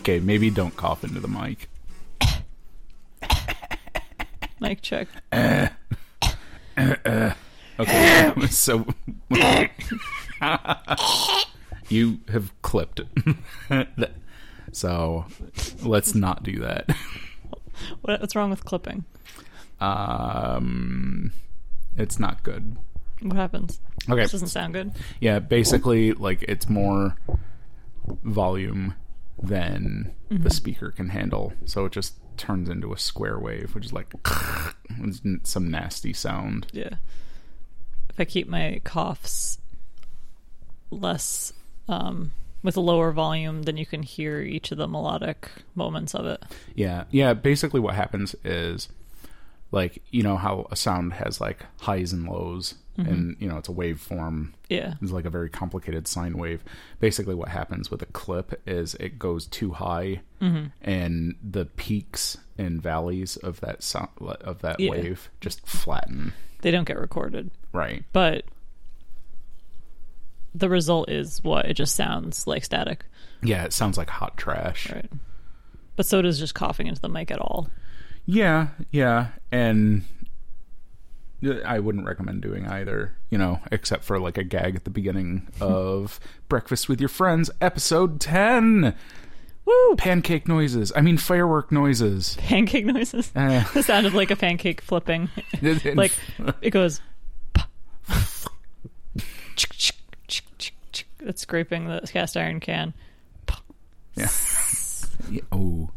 Okay, maybe don't cough into the mic. Mic check. Okay, so you have clipped. so let's not do that. What's wrong with clipping? Um, it's not good. What happens? Okay, This doesn't sound good. yeah, basically, like it's more volume than the speaker can handle, so it just turns into a square wave, which is like some nasty sound. Yeah. If I keep my coughs less um, with a lower volume, then you can hear each of the melodic moments of it. Yeah, yeah. Basically, what happens is, like, you know how a sound has like highs and lows, mm-hmm. and you know it's a waveform. Yeah. It's like a very complicated sine wave. Basically, what happens with a clip is it goes too high, mm-hmm. and the peaks and valleys of that sound of that Yeah. wave just flatten. They don't get recorded. Right. But the result is what? It just sounds like static. Yeah, it sounds like hot trash. Right. But so does just coughing into the mic at all. Yeah, yeah, and I wouldn't recommend doing either, you know, except for like a gag at the beginning of Breakfast with Your Friends, episode 10. Woo! Pancake noises. I mean, firework noises. Pancake noises. Uh, sound of like a pancake flipping. like it goes. It's scraping the cast iron can. yeah. Yeah, Oh,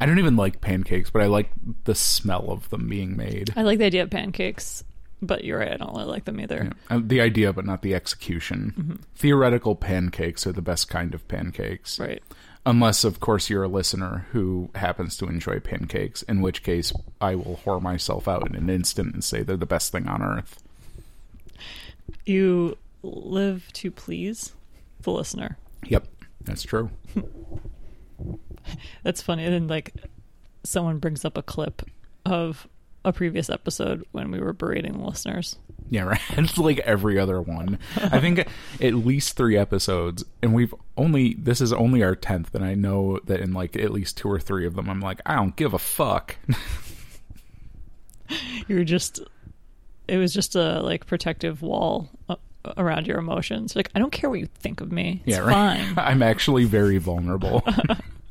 I don't even like pancakes, but I like the smell of them being made. I like the idea of pancakes, but you're right. I don't really like them either. Uh, The idea, but not the execution. Theoretical pancakes are the best kind of pancakes. Right. Unless, of course, you're a listener who happens to enjoy pancakes, in which case I will whore myself out in an instant and say they're the best thing on earth. You live to please the listener. Yep, that's true. That's funny. And then, like, someone brings up a clip of a previous episode when we were berating the listeners. Yeah, right. It's like every other one. I think at least three episodes, and we've only, this is only our 10th, and I know that in like at least two or three of them, I'm like, I don't give a fuck. You were just, it was just a like protective wall uh, around your emotions. Like, I don't care what you think of me. It's yeah, right. fine. I'm actually very vulnerable.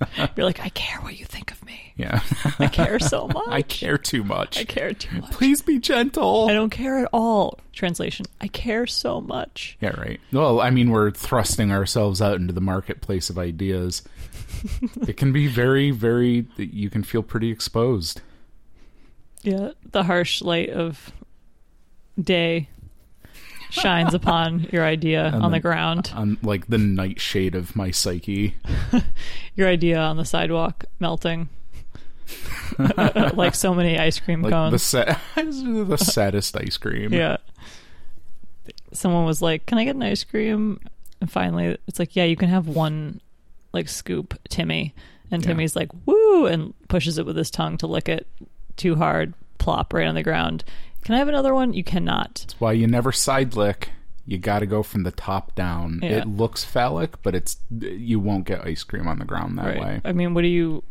You're like, I care what you think of me. yeah. I care so much. I care too much. I care too much. Please be gentle. I don't care at all. Translation. I care so much. Yeah, right. Well, I mean, we're thrusting ourselves out into the marketplace of ideas. it can be very, very, you can feel pretty exposed. Yeah. The harsh light of day shines upon your idea on the then- ground. On like the nightshade of my psyche. Your idea on the sidewalk melting. like so many ice cream Like the, cones. sa- the saddest ice cream. yeah. Someone was like, "Can I get an ice cream?" And finally, it's like, "Yeah, you can have one like scoop, Timmy." And Yeah. Timmy's like, "Woo!" and pushes it with his tongue to lick it too hard, plop right on the ground. Can I have another one? You cannot. That's why you never side lick. You got to go from the top down. Yeah. It looks phallic, but it's you won't get ice cream on the ground that Right. way. I mean, what do you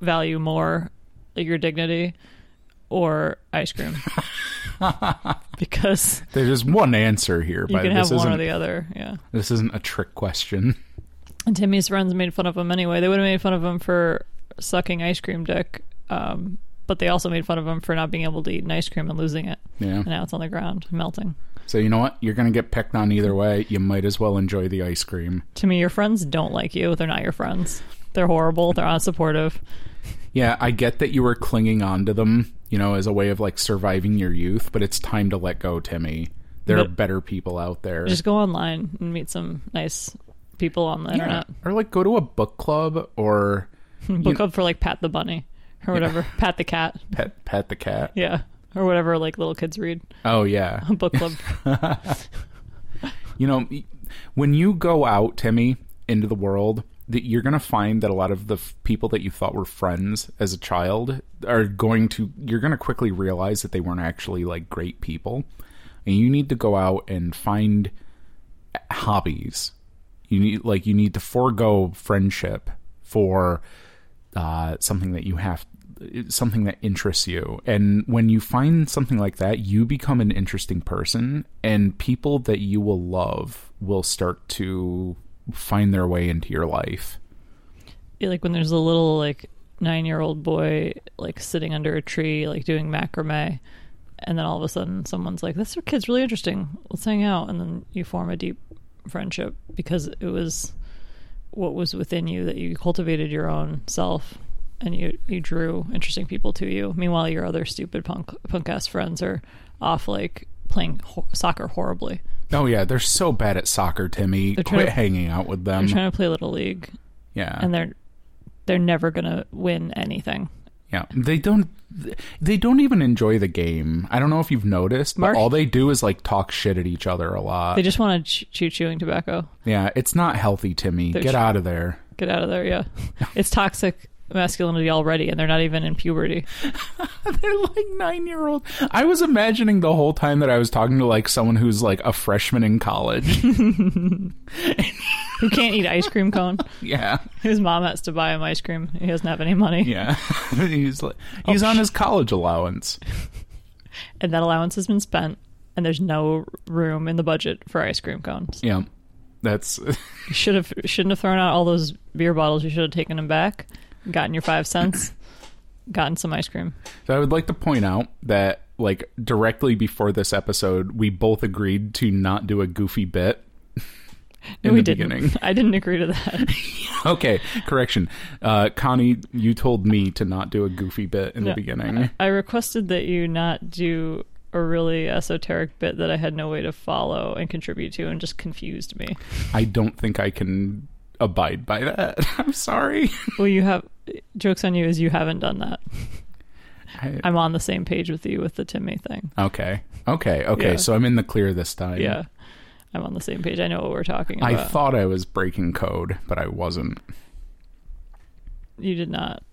value more, like your dignity or ice cream? because There's just one answer here, you can this have one or the other. Yeah. this isn't a trick question. And Timmy's friends made fun of him anyway. They would have made fun of him for sucking ice cream dick, um, but they also made fun of him for not being able to eat an ice cream and losing it. Yeah. And now it's on the ground, melting. So you know what? You're gonna get picked on either way. You might as well enjoy the ice cream. To me, your friends don't like you. They're not your friends. They're horrible. They're unsupportive. Yeah, I get that you were clinging on to them, you know, as a way of like surviving your youth, but it's time to let go, Timmy. There are better people out there. Just go online and meet some nice people on the Yeah. internet. Or like go to a book club or Book club for like Pat the Bunny or whatever. Pat the Cat. pet pet the cat. Yeah. Or whatever like little kids read. Oh yeah. Book club. You know, when you go out, Timmy, into the world, that you're going to find that a lot of the f- people that you thought were friends as a child are going to you're going to quickly realize that they weren't actually like great people. And you need to go out and find hobbies. You need like you need to forego friendship for uh, something that you have something that interests you. And when you find something like that you become an interesting person and people that you will love will start to find their way into your life. Yeah, like when there's a little like nine year old boy like sitting under a tree like doing macrame and then all of a sudden someone's like this kid's really interesting. Let's hang out. And then you form a deep friendship because it was what was within you that you cultivated your own self and you you drew interesting people to you meanwhile your other stupid punk punk ass friends are off like playing ho- soccer horribly oh yeah they're so bad at soccer timmy They're quit to- hanging out with them. they're trying to play a little league yeah and they're they're never gonna win anything Yeah, they don't. They don't even enjoy the game. I don't know if you've noticed, but Mark- all they do is like talk shit at each other a lot. they just want to chew chewing tobacco yeah, it's not healthy, Timmy. They're Get sh- out of there. Get out of there, yeah. It's toxic masculinity already, and they're not even in puberty. They're like nine year old. I was imagining the whole time that I was talking to like someone who's like a freshman in college. Who can't eat ice cream cone? yeah, His mom has to buy him ice cream. He doesn't have any money, yeah. he's like, oh, he's Oh, on his college allowance. and that allowance has been spent, and there's no room in the budget for ice cream cones. Yeah, that's You should have shouldn't have thrown out all those beer bottles. You should have taken them back, gotten your five cents, gotten some ice cream. So I would like to point out that, like, directly before this episode, we both agreed to not do a goofy bit in No, we didn't. beginning. I didn't agree to that. Okay, correction. Uh, Connie, you told me to not do a goofy bit in No, the beginning. I requested that you not do a really esoteric bit that I had no way to follow and contribute to, and just confused me. I don't think I can abide by that. I'm sorry. Well, you have jokes on you as you haven't done that. I- I'm on the same page with you with the Timmy thing. okay. Okay. Okay. Yeah. So I'm in the clear this time. Yeah, I'm on the same page. I know what we're talking about. I thought I was breaking code, but I wasn't. you did not.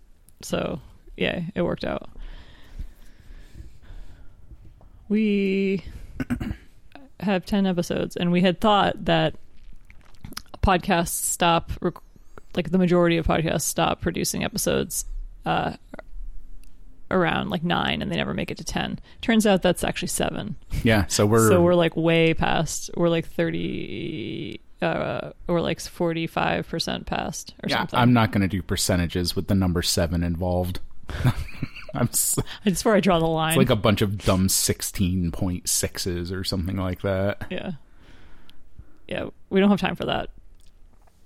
So yeah, it worked out. We have ten episodes, and we had thought that podcasts stop, rec- like the majority of podcasts stop producing episodes uh, around like nine, and they never make it to ten. Turns out that's actually seven. Yeah. So we're. so we're like way past. We're like thirty. Uh, we're like forty-five percent past, or yeah, something. I'm not going to do percentages with the number seven involved. I'm s- That's where I draw the line. It's like a bunch of dumb 16.6s or something like that. yeah, yeah. We don't have time for that.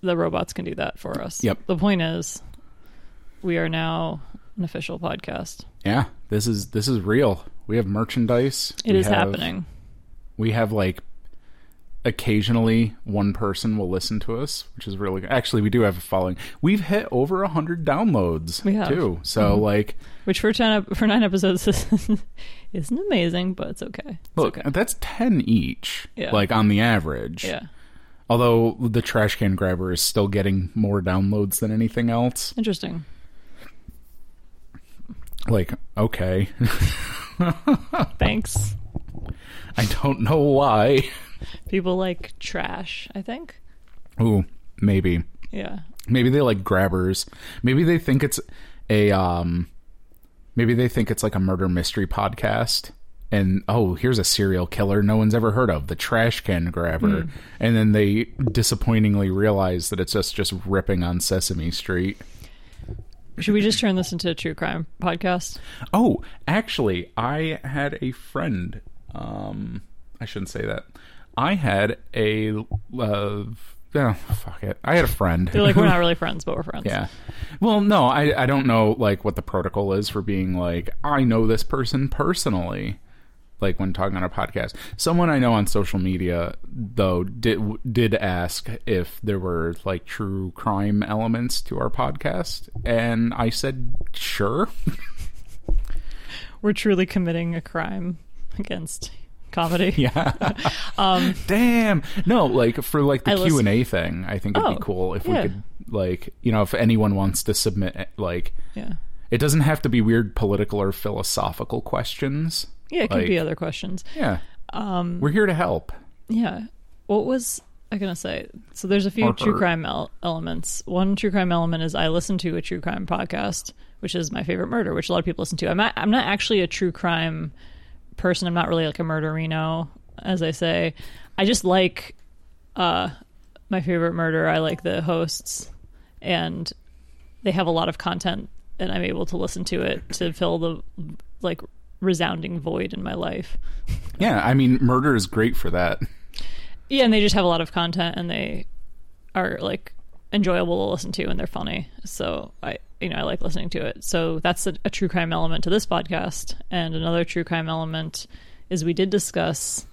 The robots can do that for us. Yep. The point is, we are now an official podcast. Yeah, this is this is real. We have merchandise. It We is have- happening. We have like occasionally one person will listen to us, which is really good. Actually, we do have a following. We've hit over a hundred downloads We have. Mm-hmm. too. So like, Which for ten for nine episodes isn't amazing, but it's okay. It's look, okay. that's ten each. Yeah. Like on the average. Yeah. Although the trash can grabber is still getting more downloads than anything else. Interesting. Like, okay, Thanks. I don't know why. People like trash. I think. Ooh, maybe. Yeah. Maybe they like grabbers. Maybe they think it's a um maybe they think it's like a murder mystery podcast. And oh, here's a serial killer no one's ever heard of, the trash can grabber. And then they disappointingly realize that it's just just ripping on Sesame Street. Should we just turn this into a true crime podcast? Oh, actually, I had a friend. Um, I shouldn't say that. I had a. Uh, yeah, fuck it. I had a friend. They're like, we're not really friends, but we're friends. Yeah. Well, no, I I don't know like what the protocol is for being like I know this person personally. Like when talking on a podcast, someone I know on social media though did did ask if there were like true crime elements to our podcast, and I said sure. We're truly committing a crime against comedy. Yeah. Um, Damn. No, like for like the Q and A thing, I think it'd Oh, be cool if yeah. we could like you know if anyone wants to submit like yeah. it doesn't have to be weird political or philosophical questions. Yeah, it could be other questions. Yeah. Um, We're here to help. yeah. What was I gonna say? So there's a few Or true crime el- elements. One true crime element is I listen to a true crime podcast, which is my favorite murder, which a lot of people listen to. I'm not. I'm not actually a true crime person. I'm not really like a murderino, as I say. I just like uh, my favorite murder. I like the hosts, and they have a lot of content, and I'm able to listen to it to fill the like resounding void in my life. Yeah, I mean, murder is great for that. Yeah, and they just have a lot of content and they are like enjoyable to listen to and they're funny. So I you know, I like listening to it. So that's a, a true crime element to this podcast. And another true crime element is we did discuss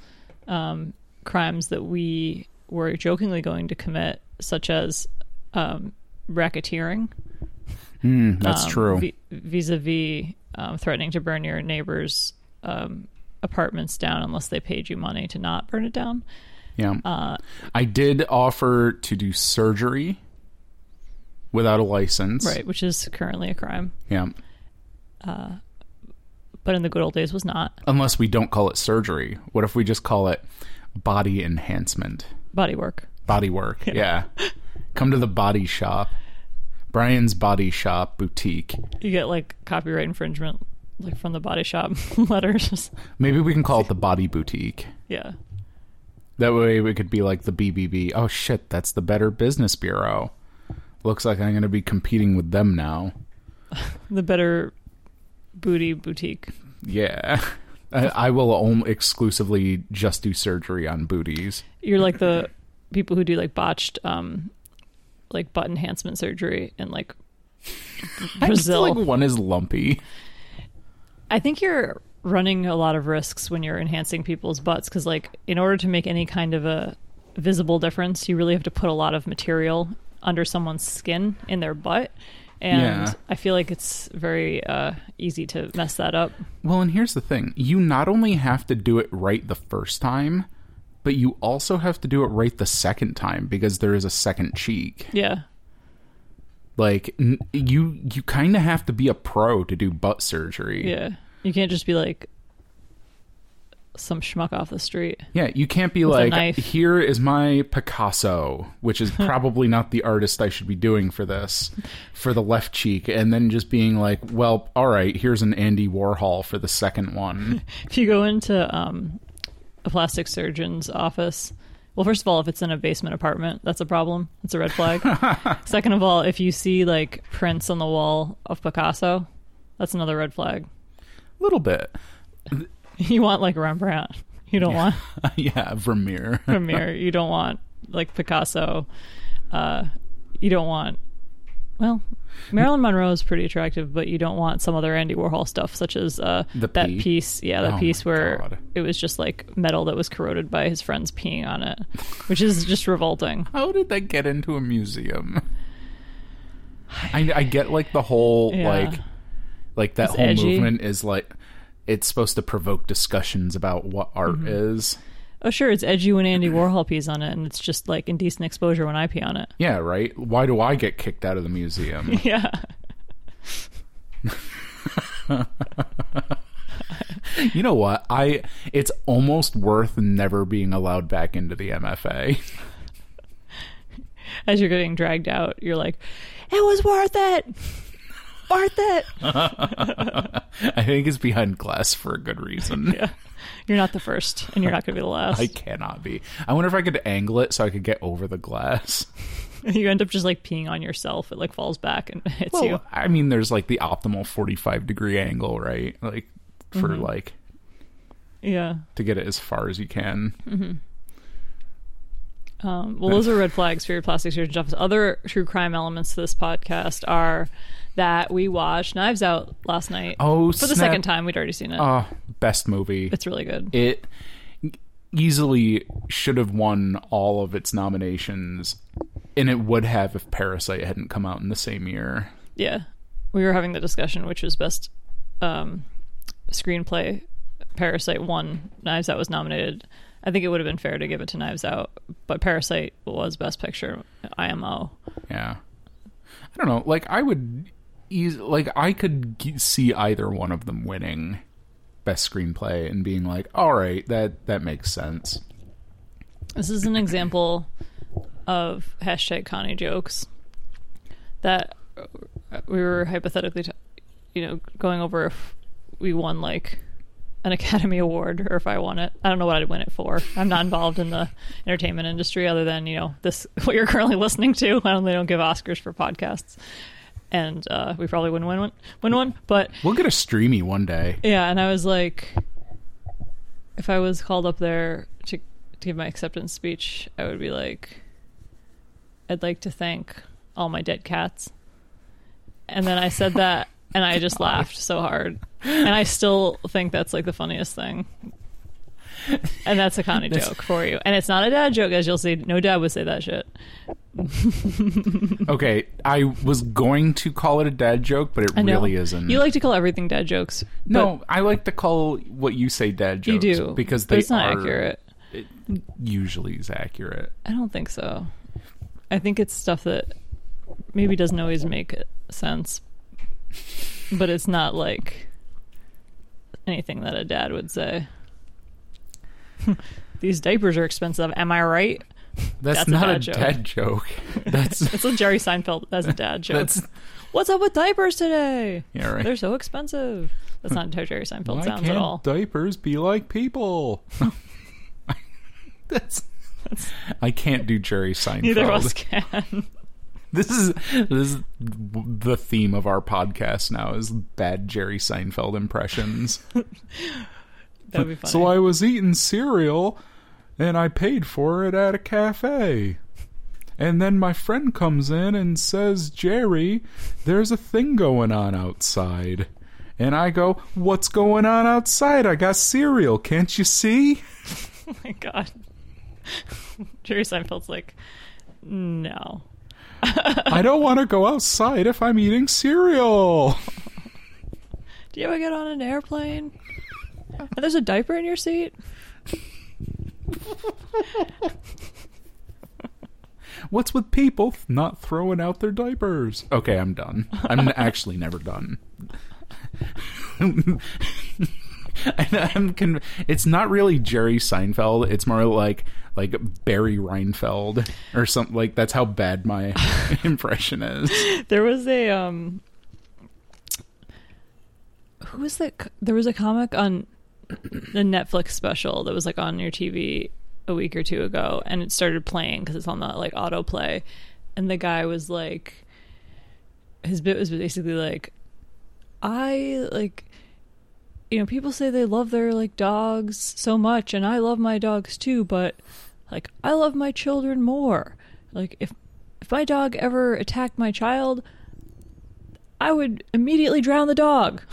um, crimes that we were jokingly going to commit, such as um, racketeering. Hmm, that's um, true. vi- vis-a-vis um, threatening to burn your neighbor's um, apartments down unless they paid you money to not burn it down. yeah. uh, I did offer to do surgery without a license. Right, which is currently a crime, Yeah. but in the good old days was not. Unless we don't call it surgery. What if we just call it body enhancement? Body work. Body work. Yeah. Come to the body shop. Brian's Body Shop Boutique. You get like copyright infringement, like from the body shop letters. Maybe we can call it the Body Boutique. yeah, That way we could be like the BBB. Oh shit, that's the Better Business Bureau. Looks like I'm going to be competing with them now. the better booty boutique. Yeah. I, I will only exclusively just do surgery on booties. You're like the people who do like botched, um, like butt enhancement surgery in like I feel Brazil. like one is lumpy. I think you're running a lot of risks when you're enhancing people's butts because, like, in order to make any kind of a visible difference, you really have to put a lot of material under someone's skin in their butt. And Yeah. I feel like it's very uh, easy to mess that up. Well, and here's the thing you not only have to do it right the first time, but you also have to do it right the second time because there is a second cheek. Yeah. Like n- you you kind of have to be a pro to do butt surgery. Yeah. You can't just be like some schmuck off the street. Yeah, you can't be like, here is my Picasso, which is probably not the artist I should be doing for this, for the left cheek, and then just being like, well, all right, here's an Andy Warhol for the second one. If you go into um, a plastic surgeon's office, well, first of all, if it's in a basement apartment, that's a problem. It's a red flag. Second of all, if you see like prints on the wall of Picasso, that's another red flag. A little bit. You want like Rembrandt. You don't want yeah, Vermeer. Vermeer. You don't want like Picasso. Uh, you don't want. Well, Marilyn Monroe is pretty attractive, but you don't want some other Andy Warhol stuff, such as uh, that pee? piece. Yeah, that Oh piece where God. it was just like metal that was corroded by his friends peeing on it, which is just revolting. How did that get into a museum? I, I get like the whole Yeah. like like that It's whole edgy. movement is like it's supposed to provoke discussions about what art Mm-hmm. is. Oh, sure, it's edgy when Andy Warhol pees on it, and it's just like indecent exposure when I pee on it. Yeah, right. Why do I get kicked out of the museum? Yeah. you know what? I it's almost worth never being allowed back into the MFA. As you're getting dragged out, you're like, it was worth it. Worth it. I think it's behind glass for a good reason. Yeah. You're not the first, and you're not going to be the last. I cannot be. I wonder if I could angle it so I could get over the glass. you end up just like peeing on yourself. It like falls back and hits Well, you. I mean, there's like the optimal 45 degree angle, right? Like for Mm-hmm. like Yeah. to get it as far as you can. Um, well, those are red flags for your plastic surgeon's office. Other true crime elements to this podcast are that we watched Knives Out last night. Oh, for the second time. We'd already seen it. Oh, best movie. it's really good. it easily should have won all of its nominations, and it would have if Parasite hadn't come out in the same year. Yeah. We were having the discussion which was best um, screenplay. Parasite won. Knives Out was nominated. I think it would have been fair to give it to Knives Out, but Parasite was best picture. IMO. Yeah, I don't know. Like I would, eas- like I could g- see either one of them winning best screenplay and being like, all right, that that makes sense. This is an example of hashtag Connie jokes that uh, we were hypothetically, t- you know, going over if we won like an Academy Award or if I won it. I don't know what I'd win it for. I'm not involved in the entertainment industry other than you know this what you're currently listening to. I don't they don't give Oscars for podcasts, and uh, we probably wouldn't win one. Win one, but We'll get a streamy one day. yeah, and I was like, if I was called up there to to give my acceptance speech, I would be like, I'd like to thank all my dead cats. And then I said that, and I just laughed so hard, and I still think that's like the funniest thing. And that's a Connie joke for you, and it's not a dad joke, as you'll see. No dad would say that shit. Okay, I was going to call it a dad joke, but it really isn't. You like to call everything dad jokes. no, I like to call what you say dad jokes. you do because they it's not are accurate. It usually is accurate. I don't think so. I think it's stuff that maybe doesn't always make sense, but it's not like anything that a dad would say. These diapers are expensive. Am I right? That's, That's not a, dad joke. dad joke. That's a Jerry Seinfeld as a dad joke. that's What's up with diapers today? yeah right. They're so expensive. That's not how Jerry Seinfeld Why sounds at all. diapers be like people? that's, I can't do Jerry Seinfeld. Neither of us can. This is this is the theme of our podcast now is bad Jerry Seinfeld impressions. That'd be funny. So I was eating cereal and I paid for it at a cafe. And then my friend comes in and says, Jerry, there's a thing going on outside. And I go, What's going on outside? I got cereal. Can't you see? oh my god. Jerry Seinfeld's like, no. I don't want to go outside if I'm eating cereal. Do you ever get on an airplane? And there's a diaper in your seat? What's with people not throwing out their diapers? Okay, I'm done. I'm actually never done. And I'm con- it's not really Jerry Seinfeld. It's more like like Barry Reinfeld or something. Like that's how bad my impression is. There was a um who was that there was a comic on the Netflix special that was like on your TV a week or two ago and it started playing cuz it's on the like autoplay. And the guy was like his bit was basically like I like you know people say they love their like dogs so much and I love my dogs too but like I love my children more. Like if if my dog ever attacked my child I would immediately drown the dog.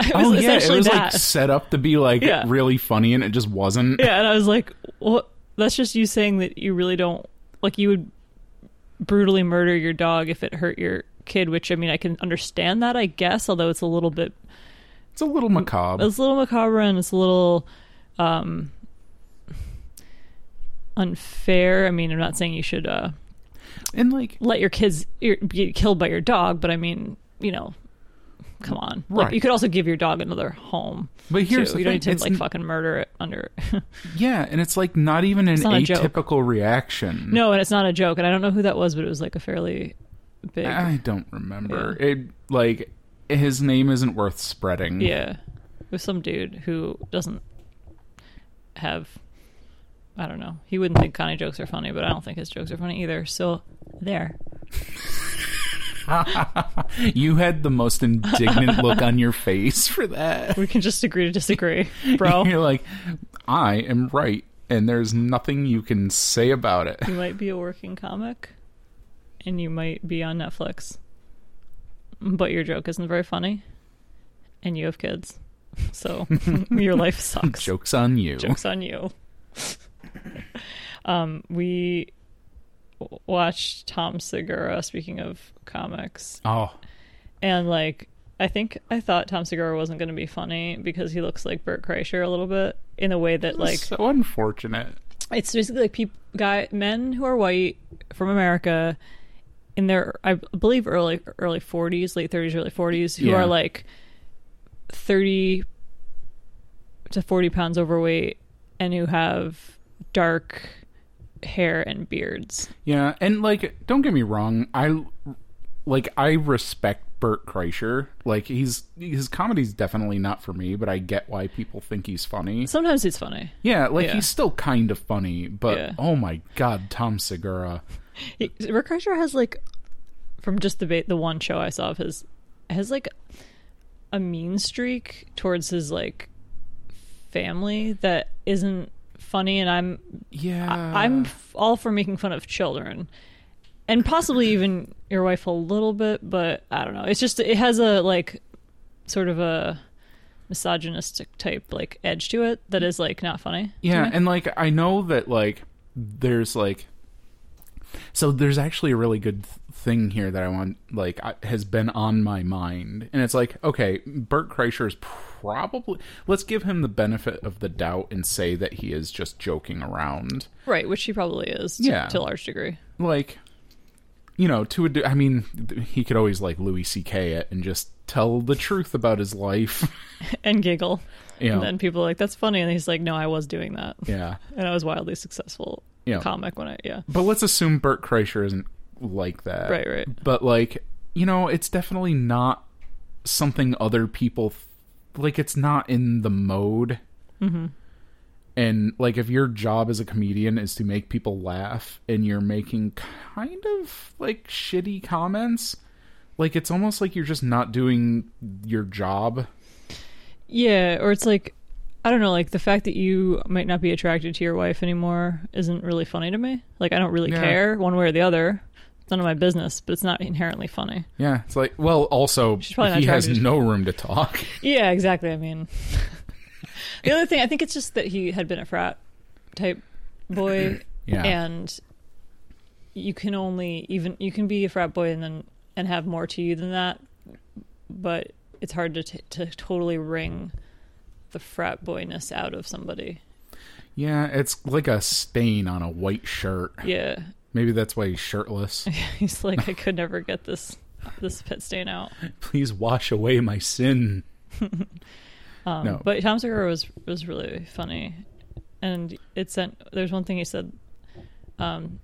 it was oh yeah, it was that. like set up to be like Yeah. really funny, and it just wasn't. yeah, and I was like, "What? That's just you saying that you really don't like you would brutally murder your dog if it hurt your kid." Which I mean, I can understand that, I guess, although it's a little bit It's a little macabre. it's a little macabre and it's a little um unfair. I mean, I'm not saying you should uh And like let your kids be killed by your dog, but I mean, you know, come on. Like Right. you could also give your dog another home. But here's too. the you don't thing, need to it's like n- fucking murder it under. yeah, and it's like not even an not atypical reaction. no, and it's not a joke, and I don't know who that was, but it was like a fairly big. I don't remember. It like his name isn't worth spreading. yeah, it was some dude who doesn't have. I don't know. He wouldn't think Connie jokes are funny, but I don't think his jokes are funny either. So there. You had the most indignant look on your face for that. We can just agree to disagree, bro. You're like, I am right, and there's nothing you can say about it. You might be a working comic and you might be on Netflix. But your joke isn't very funny and you have kids. So your life sucks. Joke's on you. Joke's on you. um, we watched Tom Segura, speaking of comics, Oh, and like, I think I thought Tom Segura wasn't going to be funny because he looks like Bert Kreischer a little bit in a way that, like, so unfortunate. it's basically like people guy men who are white from America in their I believe early early 40s, late 30s, early 40s who Yeah. are like 30 to 40 pounds overweight and who have dark hair and beards. Yeah, and like, don't get me wrong, I like I respect Bert Kreischer. Like he's his comedy's definitely not for me, but I get why people think he's funny. Sometimes he's funny. Yeah, like Yeah. he's still kind of funny, but Yeah. oh my god, Tom Segura. He, Rick Kreischer has like, from just the ba- the one show I saw of his, has like a mean streak towards his like family that isn't funny, and I'm Yeah, I, I'm all for making fun of children, and possibly even your wife a little bit, but I don't know. It's just it has a like sort of a misogynistic type like edge to it that is like not funny. Yeah, and like I know that like there's like so there's actually a really good th- thing here that I want like I, has been on my mind, and it's like okay, Bert Kreischer is probably let's give him the benefit of the doubt and say that he is just joking around, right, which he probably is. To, Yeah. to a large degree. like you know to a. I mean he could always like Louis C.K. it and just tell the truth about his life, and giggle. you know. And then people are like, "That's funny," and he's like, "No, I was doing that, yeah, and I was wildly successful Yeah. comic when I yeah." but let's assume Bert Kreischer isn't like that, Right, right. but like you know it's definitely not something other people like it's not in the mode Mm-hmm. and like if your job as a comedian is to make people laugh and you're making kind of like shitty comments like it's almost like you're just not doing your job Yeah, or it's like I don't know, like the fact that you might not be attracted to your wife anymore isn't really funny to me. Like I don't really Yeah. care one way or the other. It's none of my business, but it's not inherently funny. yeah it's like well also She's probably not he has no room to talk Yeah, exactly. I mean, the other thing I think it's just that he had been a frat type boy, yeah and you can only even you can be a frat boy and then and have more to you than that, but it's hard to t- to totally wring the frat boyness out of somebody. yeah it's like a stain on a white shirt Yeah, maybe that's why he's shirtless he's like, I could never get this this pit stain out. please wash away my sin Um, No. But Tom Segura was was really funny, and it sent. There's one thing he said, um,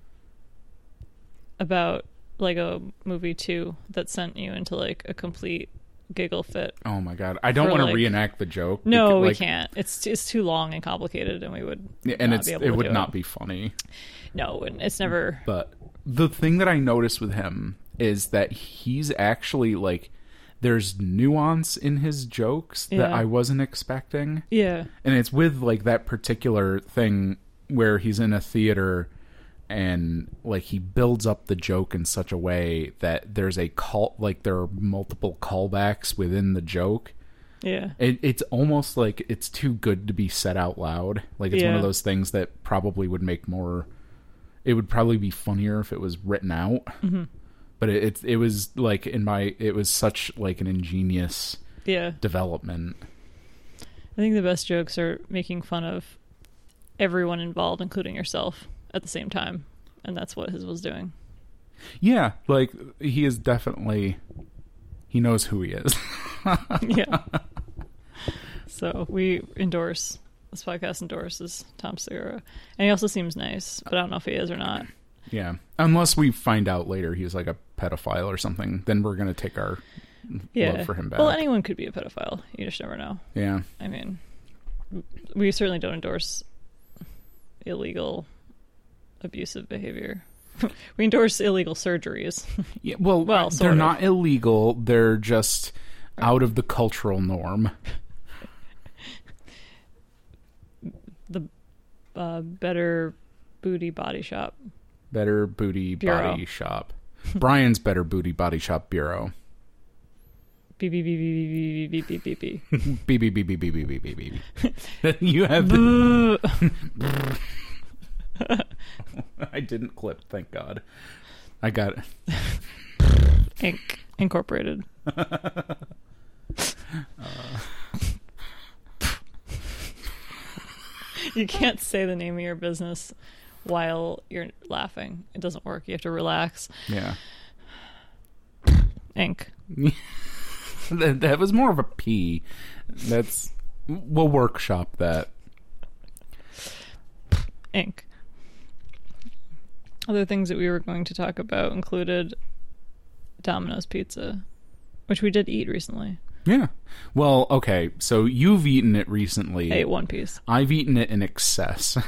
about Lego Movie Two that sent you into like a complete giggle fit. oh my god i don't want to like- reenact the joke No, because, we can't. It's it's too long and complicated, and we would and not it's be able it would not be funny No, and it's never. But the thing that I noticed with him is that he's actually like there's nuance in his jokes that I wasn't expecting. Yeah, And it's with like that particular thing where he's in a theater and like he builds up the joke in such a way that there's a call like there are multiple callbacks within the joke. yeah, It, it's almost like it's too good to be said out loud. Like it's one of those things that probably would make more. It would probably be funnier if it was written out. Mm-hmm. But it, it it was like in my it was such like an ingenious yeah. development. I think the best jokes are making fun of everyone involved, including yourself, at the same time, and that's what his was doing. Yeah, like he is definitely he knows who he is. yeah. So we endorse this podcast endorses Tom Segura, and he also seems nice, but I don't know if he is or not. yeah, unless we find out later he's like a pedophile or something, then we're gonna take our Yeah, love for him back. well, anyone could be a pedophile. You just never know. yeah, I mean, we certainly don't endorse illegal, abusive behavior. we endorse illegal surgeries. yeah. Well, Well, they're of. not illegal. They're just out of the cultural norm. the uh, better booty body shop. Better Booty Bureau. Body Shop. Brian's Better Booty Body Shop Bureau. Beep beep beep beep beep beep beep beep beep. Beep beep beep beep beep beep beep beep beep. you have. I didn't clip. Thank God. I got it. Inc. Incorporated. Uh. you can't say the name of your business while you're laughing. It doesn't work. You have to relax. Yeah. Inc. that, that was more of a P. That's. We'll workshop that. Inc. Other things that we were going to talk about included Domino's pizza, which we did eat recently. Yeah. Well, okay. So you've eaten it recently. I ate one piece. I've eaten it in excess.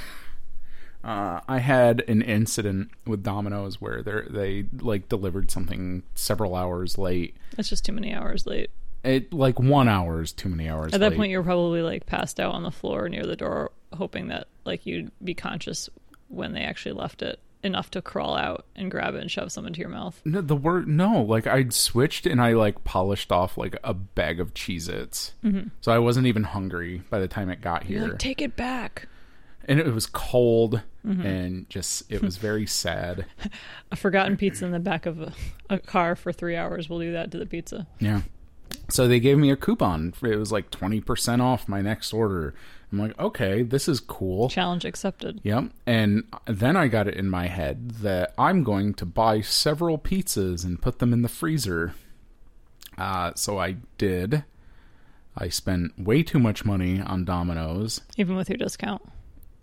Uh, I had an incident with Domino's where they they like delivered something several hours late. That's just too many hours late. It like one hour is too many hours. At that late. point, you're probably like passed out on the floor near the door, hoping that like you'd be conscious when they actually left it enough to crawl out and grab it and shove some into your mouth. No, the word no, like I'd switched and I like polished off like a bag of Cheez-Its. Mm-hmm. So I wasn't even hungry by the time it got here. like, take it back. and it was cold Mm-hmm. and just it was very sad. A forgotten pizza in the back of a, a car for three hours will do that to the pizza. Yeah. So they gave me a coupon. It was like 20% off my next order. I'm like, "Okay, this is cool." Challenge accepted. Yep. And then I got it in my head that I'm going to buy several pizzas and put them in the freezer. Uh, so I did. I spent way too much money on Domino's. Even with your discount.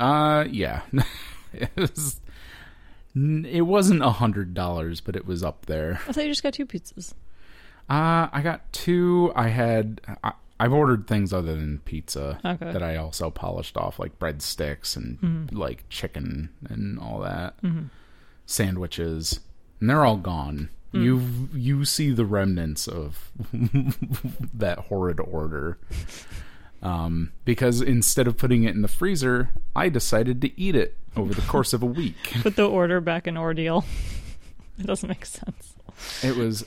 Uh, yeah. it was. It wasn't a hundred dollars, but it was up there. I thought you just got two pizzas. Uh, I got two. I had. I, I've ordered things other than pizza Okay. that I also polished off, like breadsticks and like chicken and all that, sandwiches, and they're all gone. You you see the remnants of that horrid order. Um, because instead of putting it in the freezer, I decided to eat it over the course of a week. Put the order back in ordeal. it doesn't make sense. It was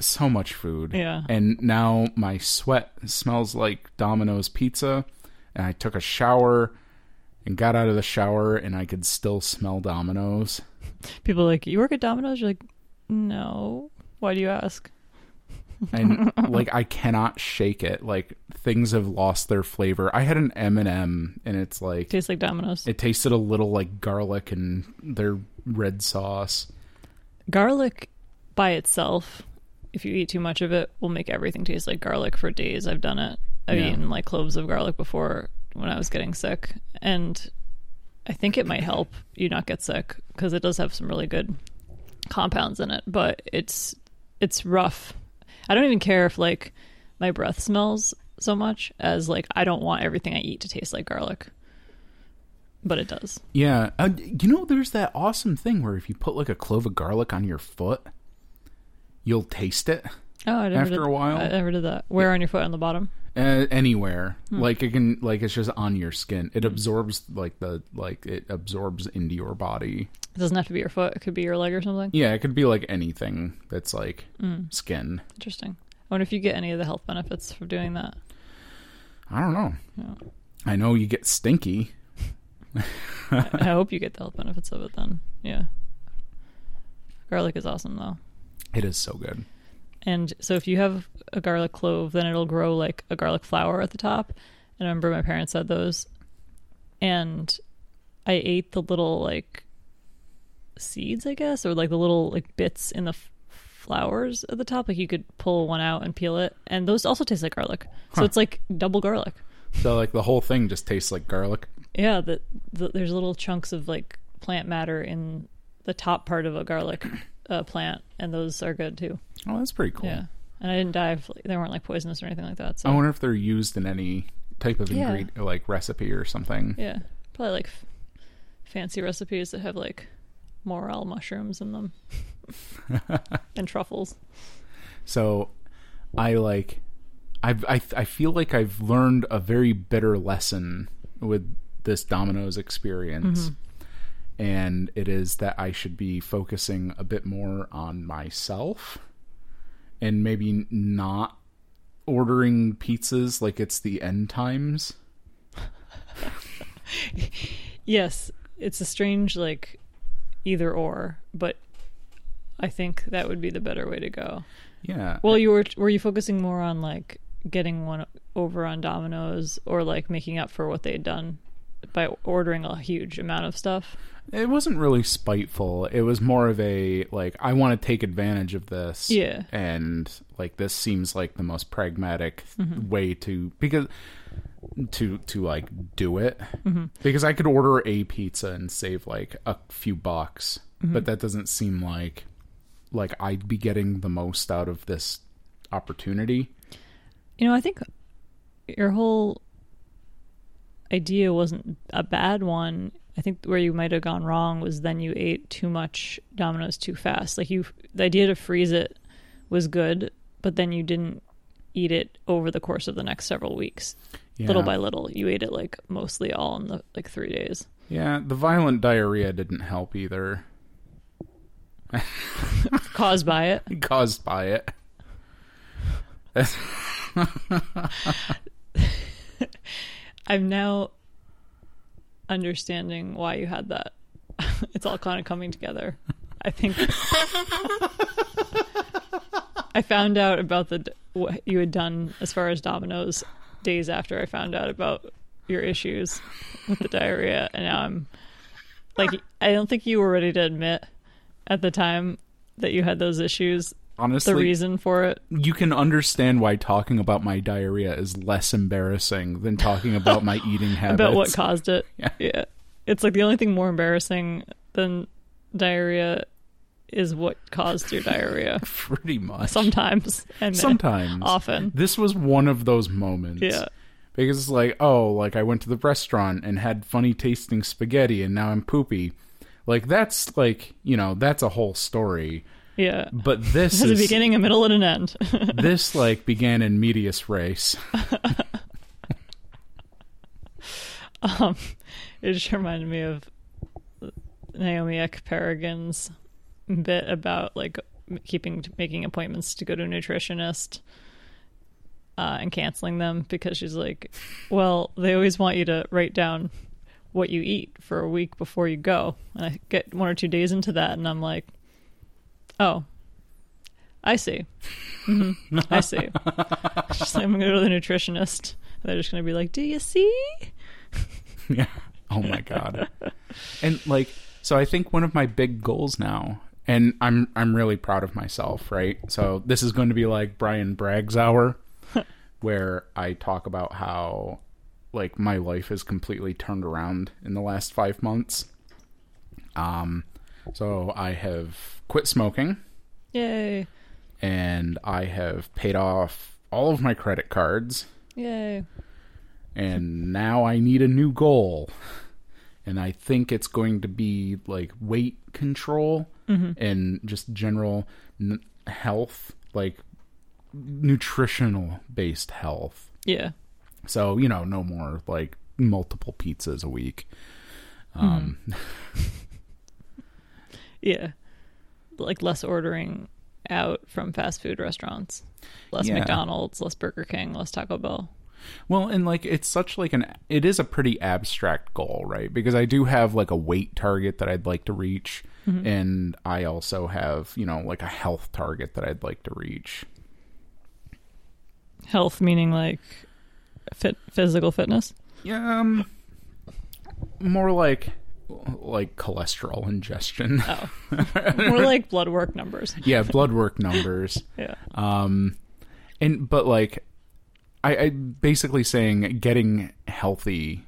so much food. Yeah. And now my sweat smells like Domino's pizza. And I took a shower and got out of the shower and I could still smell Domino's. People are like, you work at Domino's? You're like, no. Why do you ask? And like I cannot shake it. Like things have lost their flavor. I had an M&M and it's like Tastes like Domino's. it tasted a little like garlic and their red sauce. garlic by itself, if you eat too much of it, will make everything taste like garlic for days. I've done it. I've Yeah. eaten like cloves of garlic before when I was getting sick, and I think it might help you not get sick because it does have some really good compounds in it. But it's it's rough. I don't even care if like my breath smells so much as like I don't want everything I eat to taste like garlic. But it does. Yeah, uh, you know, there's that awesome thing where if you put like a clove of garlic on your foot, you'll taste it Oh, I never After did, a while? I never did that. Where on your foot on the bottom? uh, anywhere. Hmm. Like it can, like it's just on your skin. It absorbs like the like it absorbs into your body. It doesn't have to be your foot. It could be your leg or something. Yeah, it could be like anything that's like Hmm. skin. Interesting. I wonder if you get any of the health benefits from doing that. I don't know. Yeah. I know you get stinky. I hope you get the health benefits of it then. Yeah. Garlic is awesome though. It is so good. And so if you have a garlic clove, then it'll grow like a garlic flower at the top. And I remember my parents had those. And I ate the little like seeds, I guess, or like the little like bits in the f- flowers at the top. Like you could pull one out and peel it. And those also taste like garlic. So Huh. it's like double garlic. So like the whole thing just tastes like garlic. Yeah, the, the, there's little chunks of like plant matter in the top part of a garlic uh, plant, and those are good too. Oh, that's pretty cool. Yeah, and I didn't die. If, they weren't like poisonous or anything like that. So I wonder if they're used in any type of Yeah. ingredient, like recipe or something. yeah, probably like f- fancy recipes that have like morel mushrooms in them and truffles. So I like I've, I I feel like I've learned a very bitter lesson with this Domino's experience. And it is that I should be focusing a bit more on myself and maybe not ordering pizzas like it's the end times. Yes, it's a strange like either or, but I think that would be the better way to go. Yeah. Well, you were were you focusing more on like getting one over on Domino's or like making up for what they had done by ordering a huge amount of stuff? It wasn't really spiteful. It was more of a like I want to take advantage of this. Yeah. And like this seems like the most pragmatic Mm-hmm. way to because to to like do it because I could order a pizza and save like a few bucks, but that doesn't seem like like I'd be getting the most out of this opportunity. You know, I think your whole idea wasn't a bad one. I think where you might have gone wrong was then you ate too much Domino's too fast. Like you, the idea to freeze it was good, but then you didn't eat it over the course of the next several weeks. Little by little, you ate it like mostly all in the like three days. Yeah, the violent diarrhea didn't help either. Caused by it. Caused by it. I'm now understanding why you had that. it's all kind of coming together. I think I found out about the what you had done as far as Domino's days after I found out about your issues with the diarrhea, and now I'm like, I don't think you were ready to admit at the time that you had those issues. Honestly, The reason for it, you can understand why talking about my diarrhea is less embarrassing than talking about my eating habits. about what caused it. Yeah. yeah. It's like the only thing more embarrassing than diarrhea is what caused your diarrhea. Pretty much. Sometimes and Sometimes. often. This was one of those moments. Yeah. Because it's like, oh, like I went to the restaurant and had funny tasting spaghetti and now I'm poopy. Like that's like, you know, that's a whole story. Yeah. But this There's a beginning, a middle, and an end. this like began in medias res. um, it just reminded me of Naomi Ekperigin's bit about like keeping making appointments to go to a nutritionist uh, and canceling them because she's like, well, they always want you to write down what you eat for a week before you go, and I get one or two days into that, and I'm like, oh. I see. hmm I see. She's like, I'm going to go to the nutritionist. They're just going to be like, Do you see? yeah. Oh my god. and like so I think one of my big goals now and I'm I'm really proud of myself, right? So this is going to be like Brian Bragg's hour where I talk about how like my life has completely turned around in the last 5 months. Um so I have quit smoking Yay. and I have paid off all of my credit cards Yay. and now I need a new goal. And I think it's going to be like weight control and just general n- health, like nutritional based health. Yeah. So, you know, no more like multiple pizzas a week. Um, Yeah. Like less ordering out from fast food restaurants. Less Yeah. McDonald's, less Burger King, less Taco Bell. Well, and like it's such like an it is a pretty abstract goal, right? Because I do have like a weight target that I'd like to reach and I also have, you know, like a health target that I'd like to reach. Health meaning like fit physical fitness. Yeah, um more like like cholesterol ingestion. Oh. More like blood work numbers. yeah, blood work numbers. Yeah. Um and but like I, I basically saying getting healthy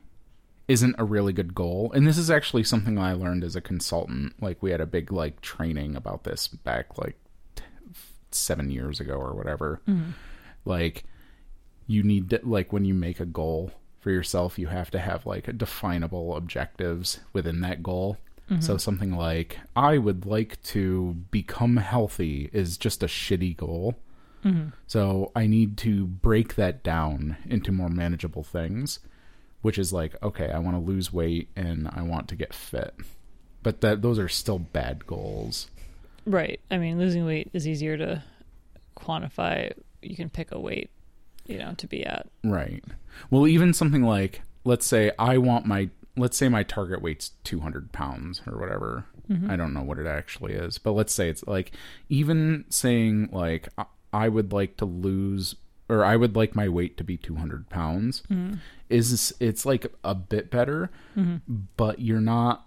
isn't a really good goal. And this is actually something I learned as a consultant. Like we had a big like training about this back like t- 7 years ago or whatever. Like you need to like when you make a goal for yourself, you have to have like definable objectives within that goal. So mm-hmm. something like I would like to become healthy is just a shitty goal. Mm-hmm. So I need to break that down into more manageable things, which is like, okay, I want to lose weight and I want to get fit. But that those are still bad goals. Right. I mean, losing weight is easier to quantify. You can pick a weight, you know, to be at. Right. Well, even something like, let's say I want my, let's say my target weight's 200 pounds or whatever. Mm-hmm. I don't know what it actually is, but let's say it's like, even saying like, I- would like to lose, or I would like my weight to be 200 pounds mm-hmm. is, it's like a bit better, mm-hmm. but you're not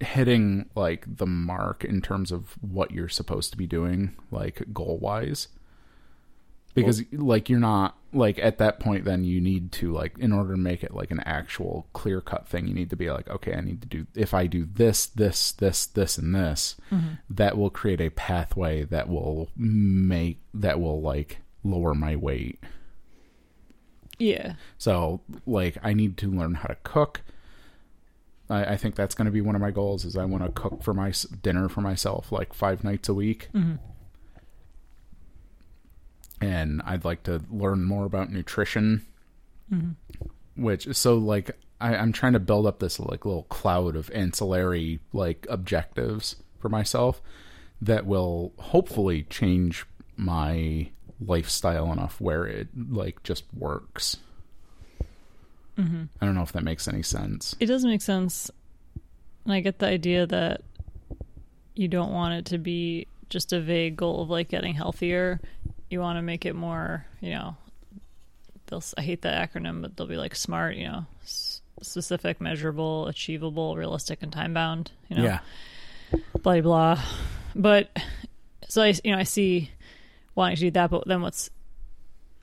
hitting like the mark in terms of what you're supposed to be doing, like goal wise because like you're not like at that point then you need to like in order to make it like an actual clear cut thing you need to be like okay i need to do if i do this this this this and this mm-hmm. that will create a pathway that will make that will like lower my weight. Yeah. so like i need to learn how to cook. I, I think that's going to be one of my goals is i want to cook for my dinner for myself like five nights a week mm-hmm. And i'd like to learn more about nutrition mm-hmm. which so like I, i'm trying to build up this like little cloud of ancillary like objectives for myself that will hopefully change my lifestyle enough where it like just works mm-hmm. I don't know if that makes any sense. It does make sense. And I get the idea that you don't want it to be just a vague goal of like getting healthier. You want to make it more, you know, they'll, I hate the acronym, but they'll be like smart, you know, s- specific, measurable, achievable, realistic, and time bound, you know, Yeah. blah, blah. But so I, you know, I see wanting to do that, but then what's